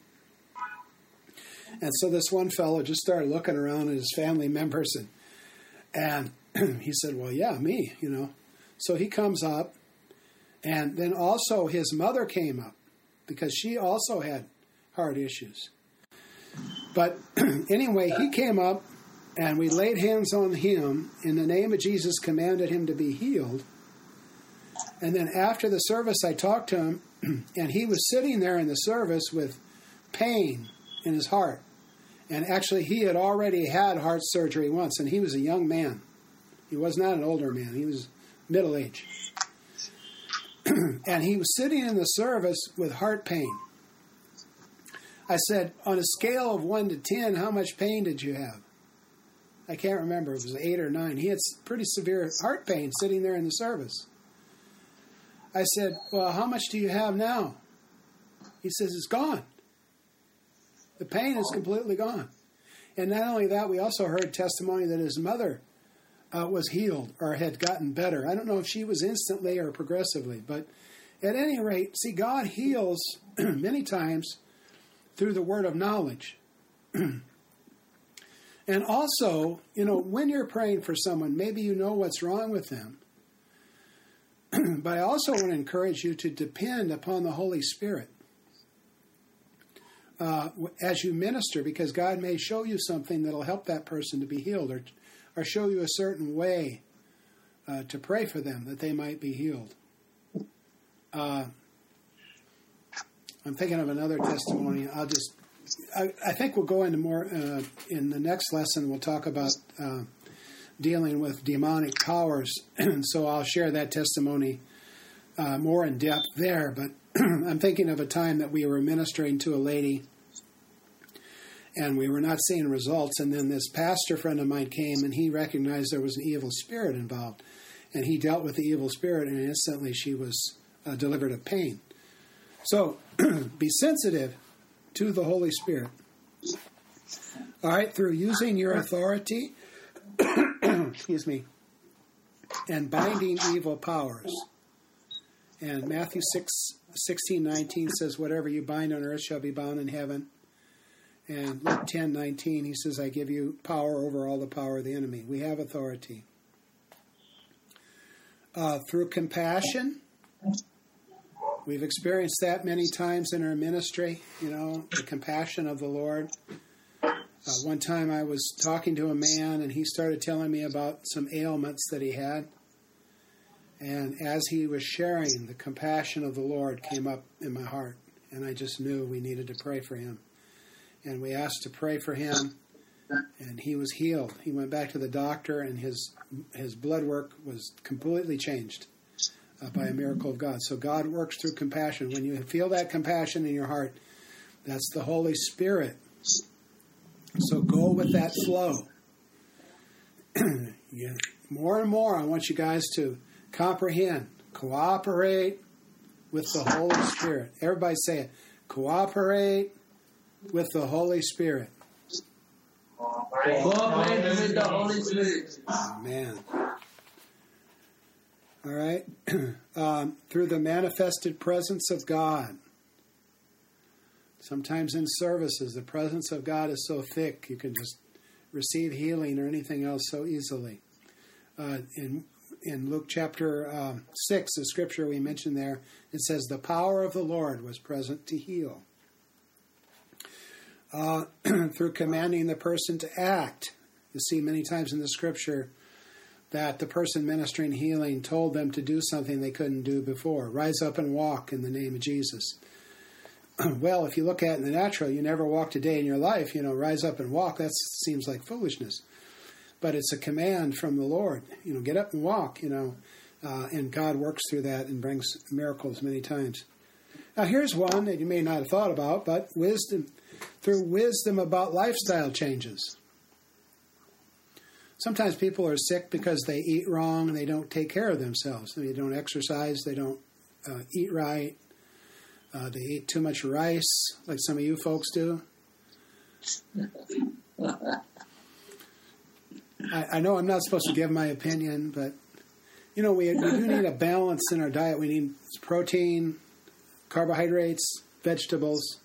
And so this one fellow just started looking around at his family members, and and he said, "Well, yeah, me, you know." So he comes up, and then also his mother came up because she also had heart issues. But anyway, he came up and we laid hands on him in the name of Jesus, commanded him to be healed. And then after the service, I talked to him, and he was sitting there in the service with pain in his heart. And actually, he had already had heart surgery once, and he was a young man. He was not an older man, he was middle age. and he was sitting in the service with heart pain. I said, on a scale of 1 to 10, how much pain did you have? I can't remember. It was 8 or 9. He had pretty severe heart pain sitting there in the service. I said, Well, how much do you have now? He says, It's gone. The pain is completely gone. And not only that, we also heard testimony that his mother uh, was healed or had gotten better. I don't know if she was instantly or progressively, but at any rate, see, God heals many times through the word of knowledge. and also, you know, when you're praying for someone, maybe you know what's wrong with them. but I also want to encourage you to depend upon the Holy Spirit uh, as you minister, because God may show you something that'll help that person to be healed, or or show you a certain way uh, to pray for them that they might be healed. Uh, I'm thinking of another testimony. I'll just, I, I think we'll go into more uh, in the next lesson. We'll talk about uh, dealing with demonic powers, and so I'll share that testimony uh, more in depth there. But I'm thinking of a time that we were ministering to a lady and we were not seeing results. And then this pastor friend of mine came and he recognized there was an evil spirit involved. And he dealt with the evil spirit, and instantly she was uh, delivered of pain. So be sensitive to the Holy Spirit. All right, through using your authority, excuse me, and binding evil powers. And Matthew 6, 16, 19 says, Whatever you bind on earth shall be bound in heaven and Luke 10 19, he says, I give you power over all the power of the enemy. We have authority. Uh, through compassion, we've experienced that many times in our ministry, you know, the compassion of the Lord. Uh, one time I was talking to a man and he started telling me about some ailments that he had. And as he was sharing, the compassion of the Lord came up in my heart. And I just knew we needed to pray for him and we asked to pray for him, and he was healed. He went back to the doctor, and his his blood work was completely changed uh, by a miracle of God. So God works through compassion. When you feel that compassion in your heart, that's the Holy Spirit. So go with that flow. yeah. More and more, I want you guys to comprehend, cooperate with the Holy Spirit. Everybody say it. Cooperate with the Holy Spirit. Cooperate with the Holy Spirit. Amen. All right. Um, through the manifested presence of God. Sometimes in services, the presence of God is so thick you can just receive healing or anything else so easily. Uh, in in Luke chapter um, 6, the scripture we mentioned there, it says, The power of the Lord was present to heal uh, through commanding the person to act. You see many times in the scripture that the person ministering healing told them to do something they couldn't do before. Rise up and walk in the name of Jesus. well, if you look at it in the natural, you never walked a day in your life, you know, rise up and walk. That seems like foolishness. But it's a command from the Lord. You know, get up and walk, you know. Uh, and God works through that and brings miracles many times. Now, here's one that you may not have thought about, but wisdom through wisdom about lifestyle changes. Sometimes people are sick because they eat wrong and they don't take care of themselves. They don't exercise, they don't uh, eat right. Uh, they eat too much rice, like some of you folks do. I, I know I'm not supposed to give my opinion, but you know we, we do need a balance in our diet. We need protein, carbohydrates, vegetables,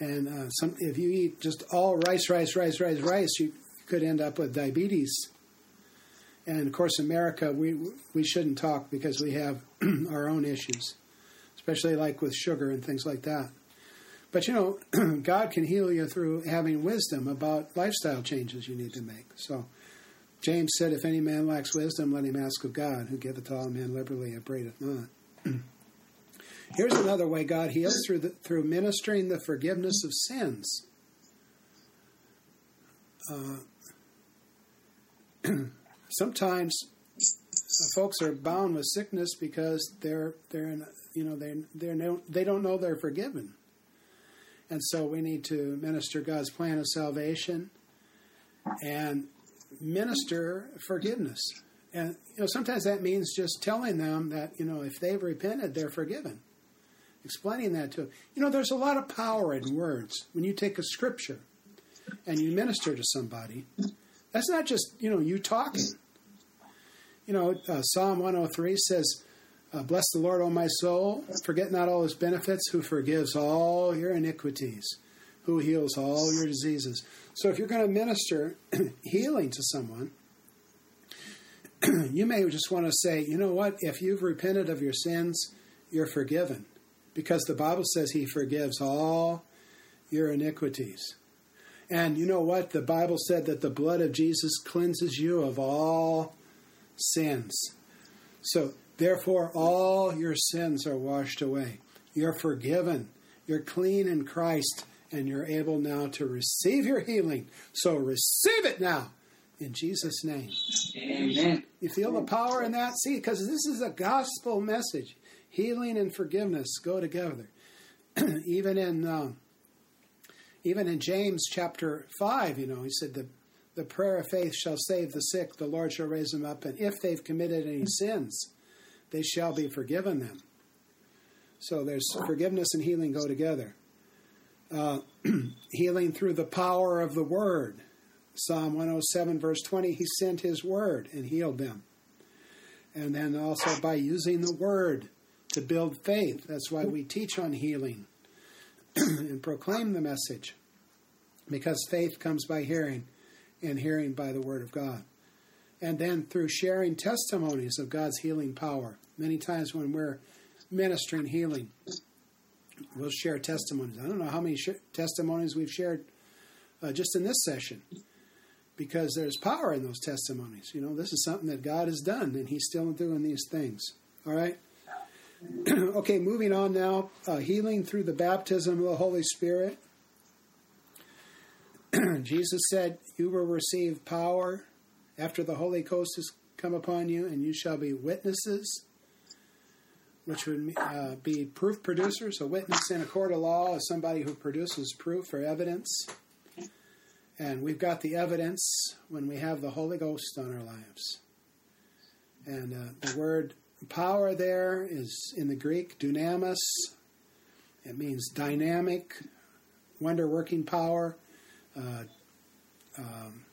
and uh, some. If you eat just all rice, rice, rice, rice, rice, you could end up with diabetes. And of course, America, we we shouldn't talk because we have our own issues, especially like with sugar and things like that. But you know, God can heal you through having wisdom about lifestyle changes you need to make. So James said, If any man lacks wisdom, let him ask of God, who giveth to all men liberally, upbraideth not. Here's another way God heals through the, through ministering the forgiveness of sins. Uh, sometimes folks are bound with sickness because they're they're in, you know they they no, they don't know they're forgiven, and so we need to minister God's plan of salvation and minister forgiveness. And you know sometimes that means just telling them that you know if they've repented, they're forgiven. Explaining that to them. You know, there's a lot of power in words. When you take a scripture and you minister to somebody, that's not just you know you talking. You know, uh, Psalm 103 says, uh, "Bless the Lord, O my soul, forget not all His benefits, who forgives all your iniquities, who heals all your diseases." So, if you're going to minister healing to someone, you may just want to say, "You know what? If you've repented of your sins, you're forgiven." Because the Bible says He forgives all your iniquities. And you know what? The Bible said that the blood of Jesus cleanses you of all sins. So, therefore, all your sins are washed away. You're forgiven. You're clean in Christ, and you're able now to receive your healing. So, receive it now in Jesus' name. Amen. You feel the power in that? See, because this is a gospel message. Healing and forgiveness go together. Even in. Um, even in James chapter 5, you know, he said, the, the prayer of faith shall save the sick, the Lord shall raise them up, and if they've committed any sins, they shall be forgiven them. So there's forgiveness and healing go together. Uh, healing through the power of the word. Psalm 107, verse 20, he sent his word and healed them. And then also by using the word to build faith. That's why we teach on healing and proclaim the message because faith comes by hearing and hearing by the word of God. And then through sharing testimonies of God's healing power. Many times when we're ministering healing, we'll share testimonies. I don't know how many sh- testimonies we've shared uh, just in this session because there's power in those testimonies. You know, this is something that God has done and He's still doing these things. All right? okay, moving on now. Uh, healing through the baptism of the Holy Spirit. Jesus said, You will receive power after the Holy Ghost has come upon you, and you shall be witnesses, which would uh, be proof producers. A witness in a court of law is somebody who produces proof or evidence. And we've got the evidence when we have the Holy Ghost on our lives. And uh, the word power there is in the Greek dunamis. It means dynamic, wonder working power. Uh, um,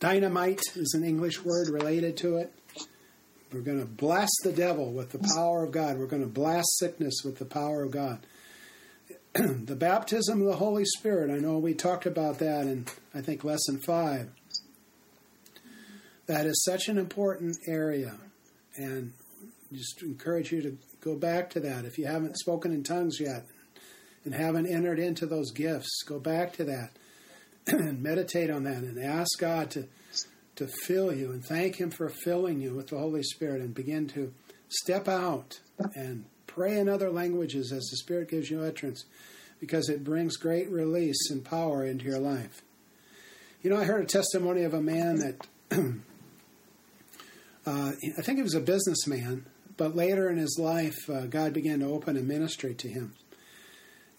dynamite is an English word related to it. We're going to blast the devil with the power of God. We're going to blast sickness with the power of God. the baptism of the Holy Spirit, I know we talked about that in, I think, lesson five. That is such an important area. And just encourage you to go back to that. If you haven't spoken in tongues yet and haven't entered into those gifts, go back to that and meditate on that and ask God to to fill you and thank Him for filling you with the Holy Spirit and begin to step out and pray in other languages as the Spirit gives you utterance because it brings great release and power into your life. You know, I heard a testimony of a man that uh, I think he was a businessman, but later in his life, uh, God began to open a ministry to him.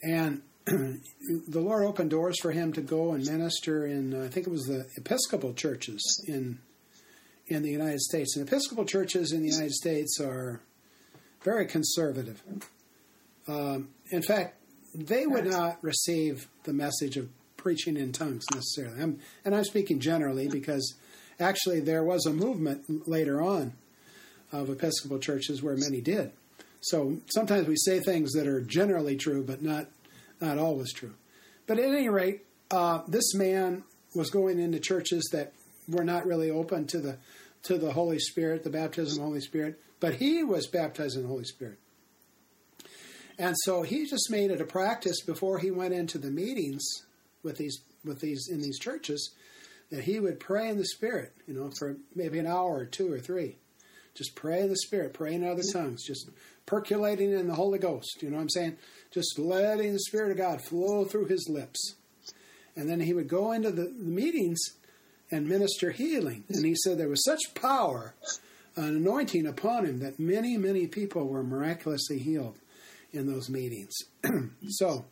And the Lord opened doors for him to go and minister in, uh, I think it was the Episcopal churches in in the United States. And Episcopal churches in the United States are very conservative. Um, in fact, they would not receive the message of preaching in tongues necessarily. I'm, and I'm speaking generally because actually there was a movement later on of Episcopal churches where many did. So sometimes we say things that are generally true, but not not always true. But at any rate, uh, this man was going into churches that were not really open to the to the Holy Spirit, the baptism of the Holy Spirit. But he was baptized in the Holy Spirit. And so he just made it a practice before he went into the meetings with these with these in these churches that he would pray in the Spirit, you know, for maybe an hour or two or three. Just pray the Spirit, pray in other tongues, just percolating in the Holy Ghost. You know what I'm saying? Just letting the Spirit of God flow through his lips. And then he would go into the, the meetings and minister healing. And he said there was such power, an anointing upon him, that many, many people were miraculously healed in those meetings. so,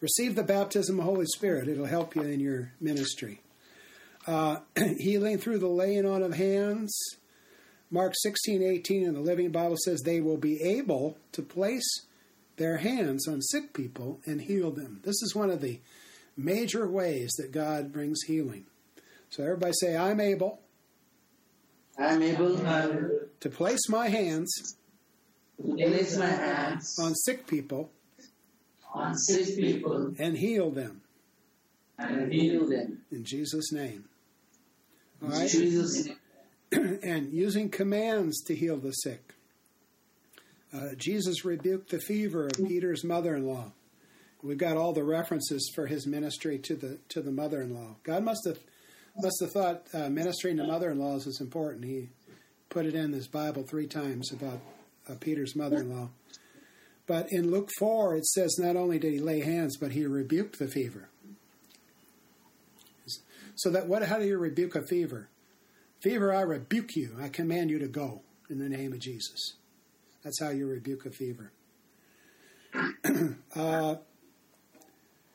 receive the baptism of the Holy Spirit. It'll help you in your ministry. Uh, healing through the laying on of hands. Mark 16, 18 in the Living Bible says they will be able to place their hands on sick people and heal them. This is one of the major ways that God brings healing. So everybody say, I'm able. I'm able to place my hands place my hands on sick people on sick people and heal them and heal them. in Jesus' name. All In right? Jesus' name. and using commands to heal the sick. Uh, Jesus rebuked the fever of Peter's mother-in-law. We've got all the references for his ministry to the to the mother-in-law. God must have must have thought uh, ministering to mother-in-laws is important. He put it in his Bible three times about uh, Peter's mother-in-law. But in Luke four, it says not only did he lay hands, but he rebuked the fever. So that what? How do you rebuke a fever? Fever, I rebuke you. I command you to go in the name of Jesus. That's how you rebuke a fever. uh,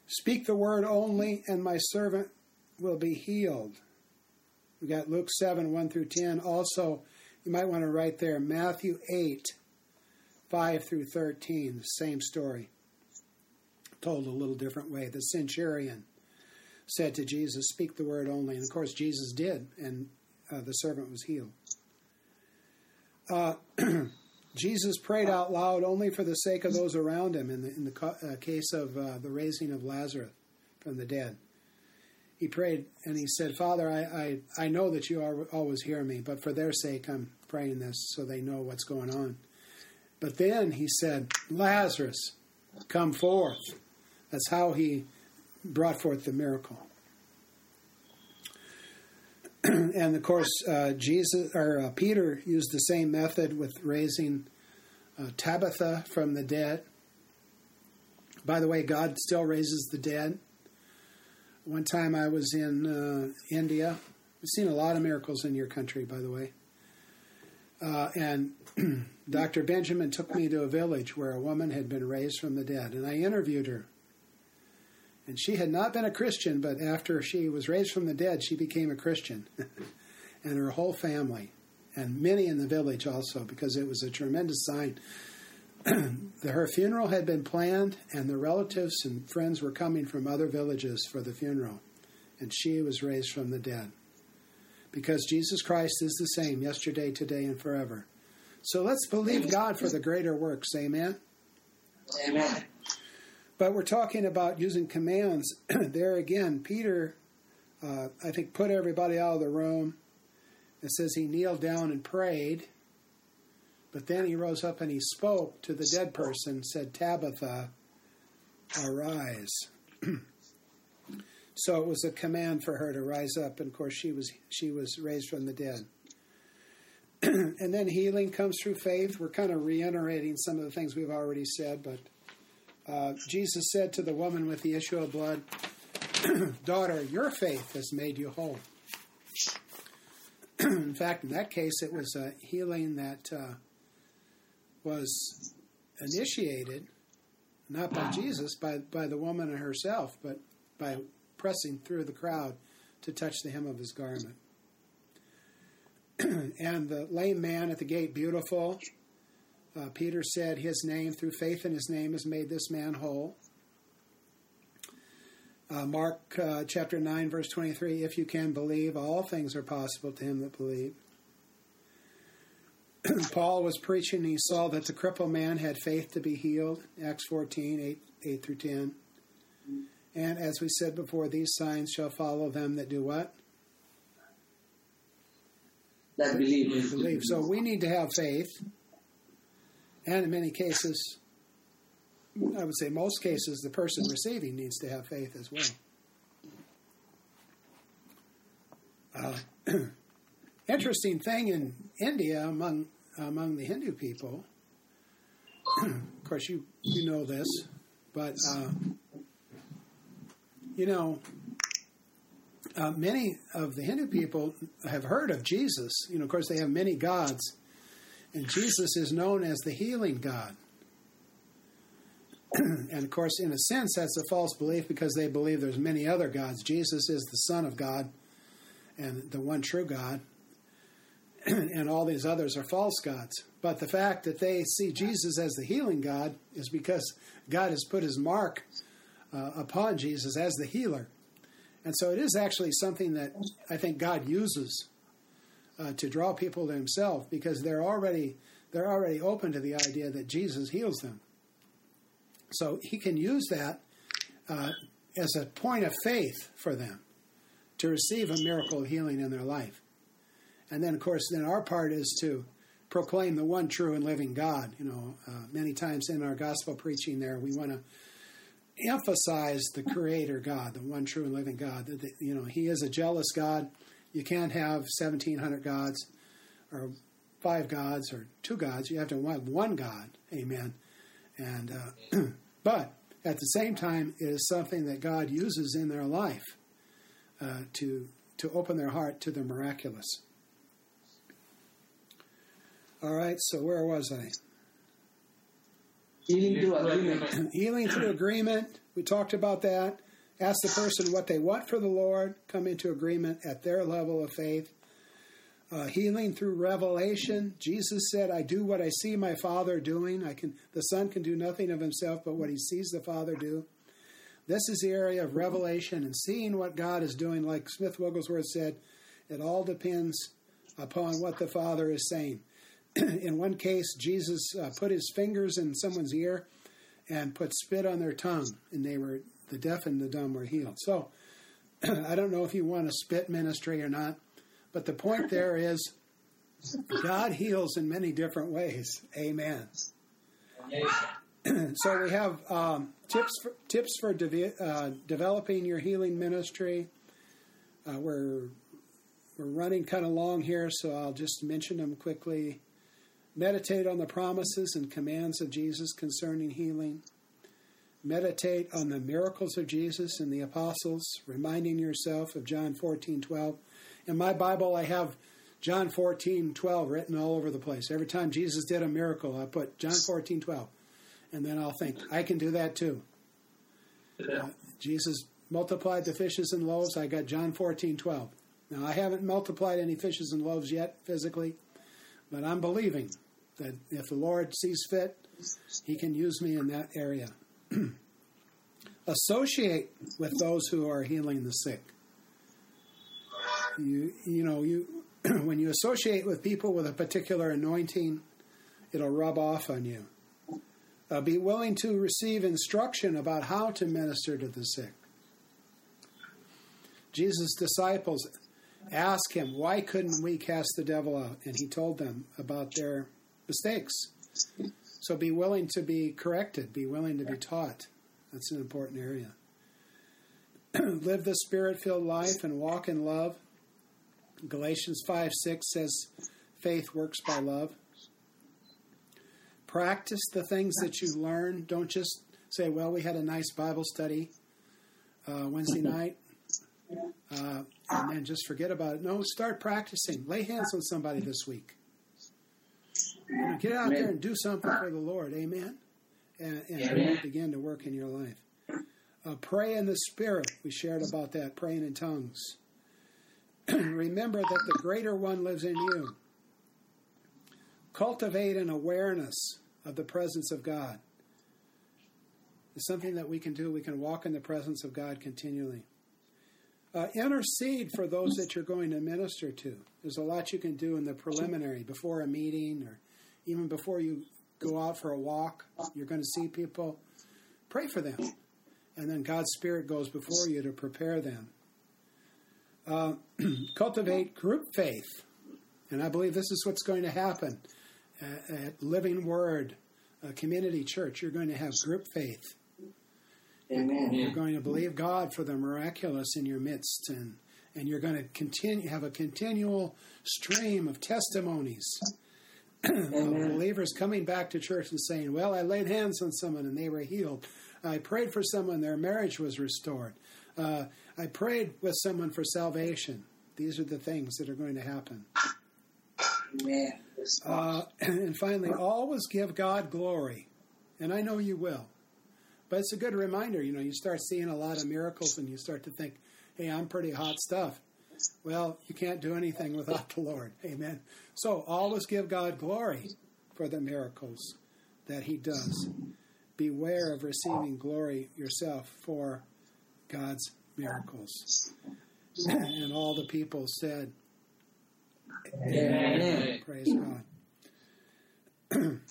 Speak the word only, and my servant will be healed. We got Luke 7, 1 through 10. Also, you might want to write there Matthew 8, 5 through 13, the same story, told a little different way. The centurion said to Jesus, Speak the word only. And of course, Jesus did, and uh, the servant was healed. Uh, Jesus prayed out loud only for the sake of those around him in the, in the uh, case of uh, the raising of Lazarus from the dead. He prayed and he said, Father, I, I, I know that you are, always hear me, but for their sake I'm praying this so they know what's going on. But then he said, Lazarus, come forth. That's how he brought forth the miracle. and of course, uh, Jesus or uh, Peter used the same method with raising uh, Tabitha from the dead. By the way, God still raises the dead. One time I was in uh, India. I've seen a lot of miracles in your country, by the way. Uh, and Dr. Benjamin took me to a village where a woman had been raised from the dead, and I interviewed her. And she had not been a Christian, but after she was raised from the dead, she became a Christian. and her whole family, and many in the village also, because it was a tremendous sign. her funeral had been planned, and the relatives and friends were coming from other villages for the funeral. And she was raised from the dead. Because Jesus Christ is the same yesterday, today, and forever. So let's believe God for the greater works. Amen. Amen. But we're talking about using commands. there again, Peter, uh, I think, put everybody out of the room. It says he kneeled down and prayed. But then he rose up and he spoke to the dead person, said, Tabitha, arise. so it was a command for her to rise up, and of course she was she was raised from the dead. and then healing comes through faith. We're kind of reiterating some of the things we've already said, but uh, Jesus said to the woman with the issue of blood, Daughter, your faith has made you whole. in fact, in that case, it was a healing that uh, was initiated not by Jesus, by, by the woman herself, but by pressing through the crowd to touch the hem of his garment. and the lame man at the gate, beautiful, Uh, Peter said, His name, through faith in his name, has made this man whole. Uh, Mark uh, chapter 9, verse 23 If you can believe, all things are possible to him that believe. Paul was preaching, he saw that the crippled man had faith to be healed. Acts 14, 8, 8 through 10. And as we said before, these signs shall follow them that do what? That believe. Believe. So we need to have faith. And in many cases, I would say most cases, the person receiving needs to have faith as well. Uh, interesting thing in India among among the Hindu people. of course, you you know this, but uh, you know uh, many of the Hindu people have heard of Jesus. You know, of course, they have many gods, and Jesus is known as the healing God. and of course, in a sense, that's a false belief because they believe there's many other gods. Jesus is the Son of God and the one true God, and all these others are false gods. But the fact that they see Jesus as the healing God is because God has put His mark uh, upon Jesus as the healer. And so it is actually something that I think God uses uh, to draw people to Himself because they're already they're already open to the idea that Jesus heals them. So He can use that uh, as a point of faith for them to receive a miracle of healing in their life. And then, of course, then our part is to proclaim the one true and living God. You know, uh, many times in our gospel preaching, there we want to emphasize the Creator God, the one true and living God. That, you know, He is a jealous God. You can't have seventeen hundred gods, or five gods, or two gods. You have to have one God. Amen. And uh, but at the same time, it is something that God uses in their life uh, to to open their heart to the miraculous. All right. So where was I? Healing through agreement. Healing through agreement. We talked about that. Ask the person what they want for the Lord. Come into agreement at their level of faith. Uh, healing through revelation. Jesus said, "I do what I see my Father doing. I can. The Son can do nothing of himself, but what he sees the Father do." This is the area of revelation and seeing what God is doing. Like Smith Wigglesworth said, it all depends upon what the Father is saying. in one case, Jesus uh, put his fingers in someone's ear and put spit on their tongue, and they were the deaf and the dumb were healed. So I don't know if you want a spit ministry or not, but the point there is God heals in many different ways. Amen. so we have um, tips for, tips for de- uh, developing your healing ministry. Uh, we're we're running kind of long here, so I'll just mention them quickly. Meditate on the promises and commands of Jesus concerning healing. Meditate on the miracles of Jesus and the apostles, reminding yourself of John 14 12. In my Bible, I have John 14 12 written all over the place. Every time Jesus did a miracle, I put John 14 12. And then I'll think, I can do that too. Uh, Jesus multiplied the fishes and loaves. I got John 14 12. Now, I haven't multiplied any fishes and loaves yet physically, but I'm believing that if the Lord sees fit, He can use me in that area. Associate with those who are healing the sick. You, you know, you when you associate with people with a particular anointing, it'll rub off on you. Uh, be willing to receive instruction about how to minister to the sick. Jesus' disciples asked him, Why couldn't we cast the devil out? And he told them about their mistakes. So be willing to be corrected, be willing to be taught. That's an important area. Live the spirit filled life and walk in love. Galatians 5 6 says, Faith works by love. Practice the things that you learn. Don't just say, Well, we had a nice Bible study uh, Wednesday night. Uh, and then just forget about it. No, start practicing. Lay hands on somebody this week. Get out there and do something for the Lord. Amen. And, and begin to work in your life. Uh, pray in the Spirit. We shared about that, praying in tongues. Remember that the greater one lives in you. Cultivate an awareness of the presence of God. It's something that we can do. We can walk in the presence of God continually. Uh, intercede for those that you're going to minister to. There's a lot you can do in the preliminary, before a meeting, or even before you go out for a walk. You're going to see people. Pray for them. And then God's Spirit goes before you to prepare them. Uh, cultivate group faith. And I believe this is what's going to happen at, at Living Word Community Church. You're going to have group faith. Amen. You're going to believe God for the miraculous in your midst, and and you're going to continue have a continual stream of testimonies believers coming back to church and saying, "Well, I laid hands on someone and they were healed. I prayed for someone, their marriage was restored. Uh, I prayed with someone for salvation." These are the things that are going to happen. Amen. Uh, and finally, always give God glory, and I know you will. But it's a good reminder. You know, you start seeing a lot of miracles and you start to think, hey, I'm pretty hot stuff. Well, you can't do anything without the Lord. Amen. So always give God glory for the miracles that He does. Beware of receiving glory yourself for God's miracles. and all the people said, Amen. Praise God.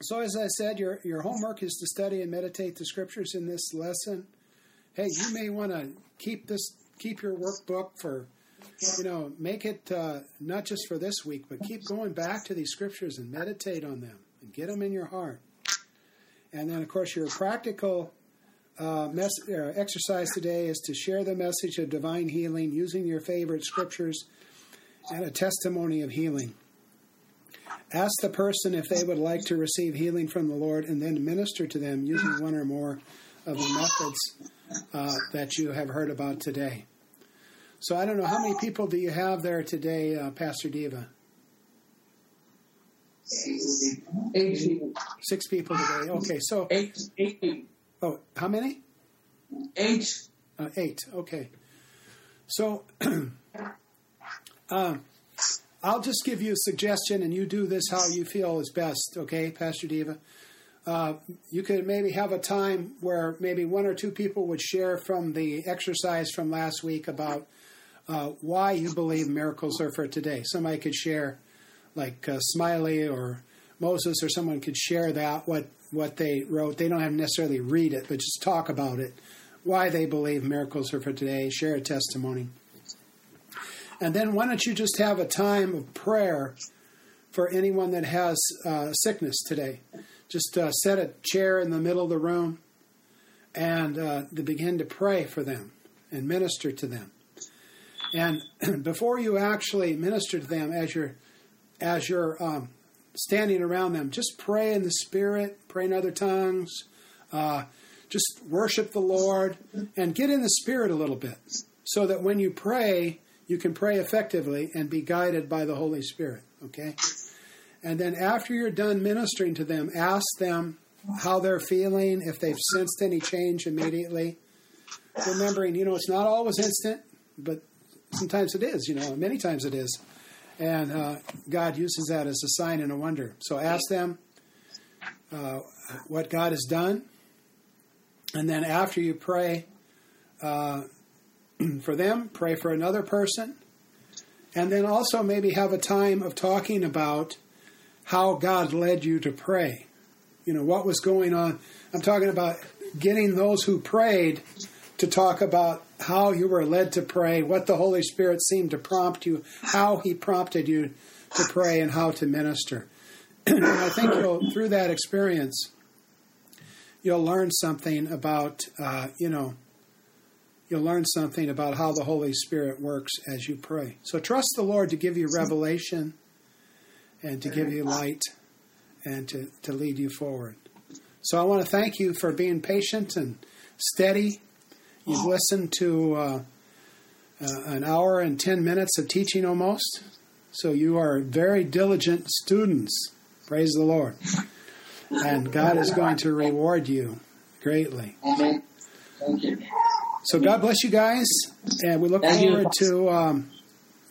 So, as I said, your, your homework is to study and meditate the scriptures in this lesson. Hey, you may want to keep this, keep your workbook for, you know, make it uh, not just for this week, but keep going back to these scriptures and meditate on them and get them in your heart. And then, of course, your practical uh, mess- uh, exercise today is to share the message of divine healing using your favorite scriptures and a testimony of healing. Ask the person if they would like to receive healing from the Lord and then minister to them using one or more of the methods uh, that you have heard about today. So I don't know, how many people do you have there today, uh, Pastor Diva? Eight. Six people today. Okay, so, Eight. Eight. oh, how many? Eight. Uh, eight. Okay. So, um, I'll just give you a suggestion, and you do this how you feel is best. Okay, Pastor Diva. Uh, you could maybe have a time where maybe one or two people would share from the exercise from last week about uh, why you believe miracles are for today. Somebody could share, like uh, Smiley or Moses, or someone could share that what what they wrote. They don't have to necessarily read it, but just talk about it. Why they believe miracles are for today. Share a testimony. And then why don't you just have a time of prayer for anyone that has uh, sickness today? Just uh, set a chair in the middle of the room and uh, to begin to pray for them and minister to them. And before you actually minister to them, as you're as you're um, standing around them, just pray in the Spirit, pray in other tongues, uh, just worship the Lord, and get in the Spirit a little bit, so that when you pray, you can pray effectively and be guided by the Holy Spirit. Okay? And then after you're done ministering to them, ask them how they're feeling, if they've sensed any change immediately. Remembering, you know, it's not always instant, but sometimes it is, you know, many times it is. And uh, God uses that as a sign and a wonder. So ask them uh, what God has done. And then after you pray, uh, for them, pray for another person, and then also maybe have a time of talking about how God led you to pray. You know, what was going on. I'm talking about getting those who prayed to talk about how you were led to pray, what the Holy Spirit seemed to prompt you, how He prompted you to pray, and how to minister. and I think you'll, through that experience, you'll learn something about, uh, you know, you'll learn something about how the Holy Spirit works as you pray. So trust the Lord to give you revelation and to give you light and to, to lead you forward. So I want to thank you for being patient and steady. You've listened to uh, uh, an hour and 10 minutes of teaching almost. So you are very diligent students. Praise the Lord. And God is going to reward you greatly. Amen. Thank you. So God bless you guys, and we look Thank you. forward to um,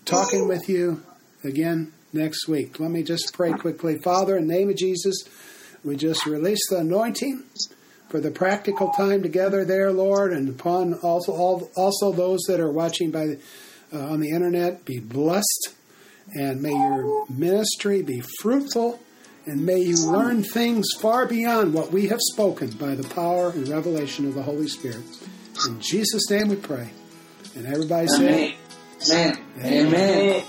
talking with you again next week. Let me just pray quickly. Father, in the name of Jesus, We just release the anointing for the practical time together there, Lord, and upon also all, also those that are watching by uh, on the internet be blessed, and may your ministry be fruitful, and may you learn things far beyond what we have spoken by the power and revelation of the Holy Spirit. In Jesus' name we pray. And everybody say, Amen. Amen.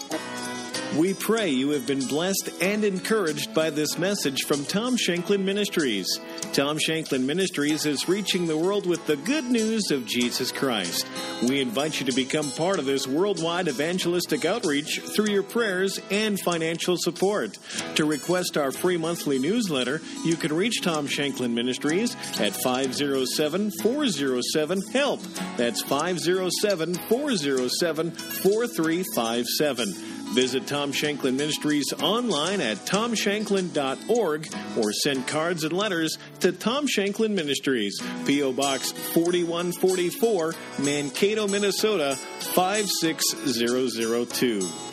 We pray you have been blessed and encouraged by this message from Tom Shanklin Ministries. Tom Shanklin Ministries is reaching the world with the good news of Jesus Christ. We invite you to become part of this worldwide evangelistic outreach through your prayers and financial support. To request our free monthly newsletter, you can reach Tom Shanklin Ministries at 507 407 HELP. That's 507 407 4357. Visit Tom Shanklin Ministries online at tomshanklin.org or send cards and letters to Tom Shanklin Ministries, P.O. Box 4144, Mankato, Minnesota 56002.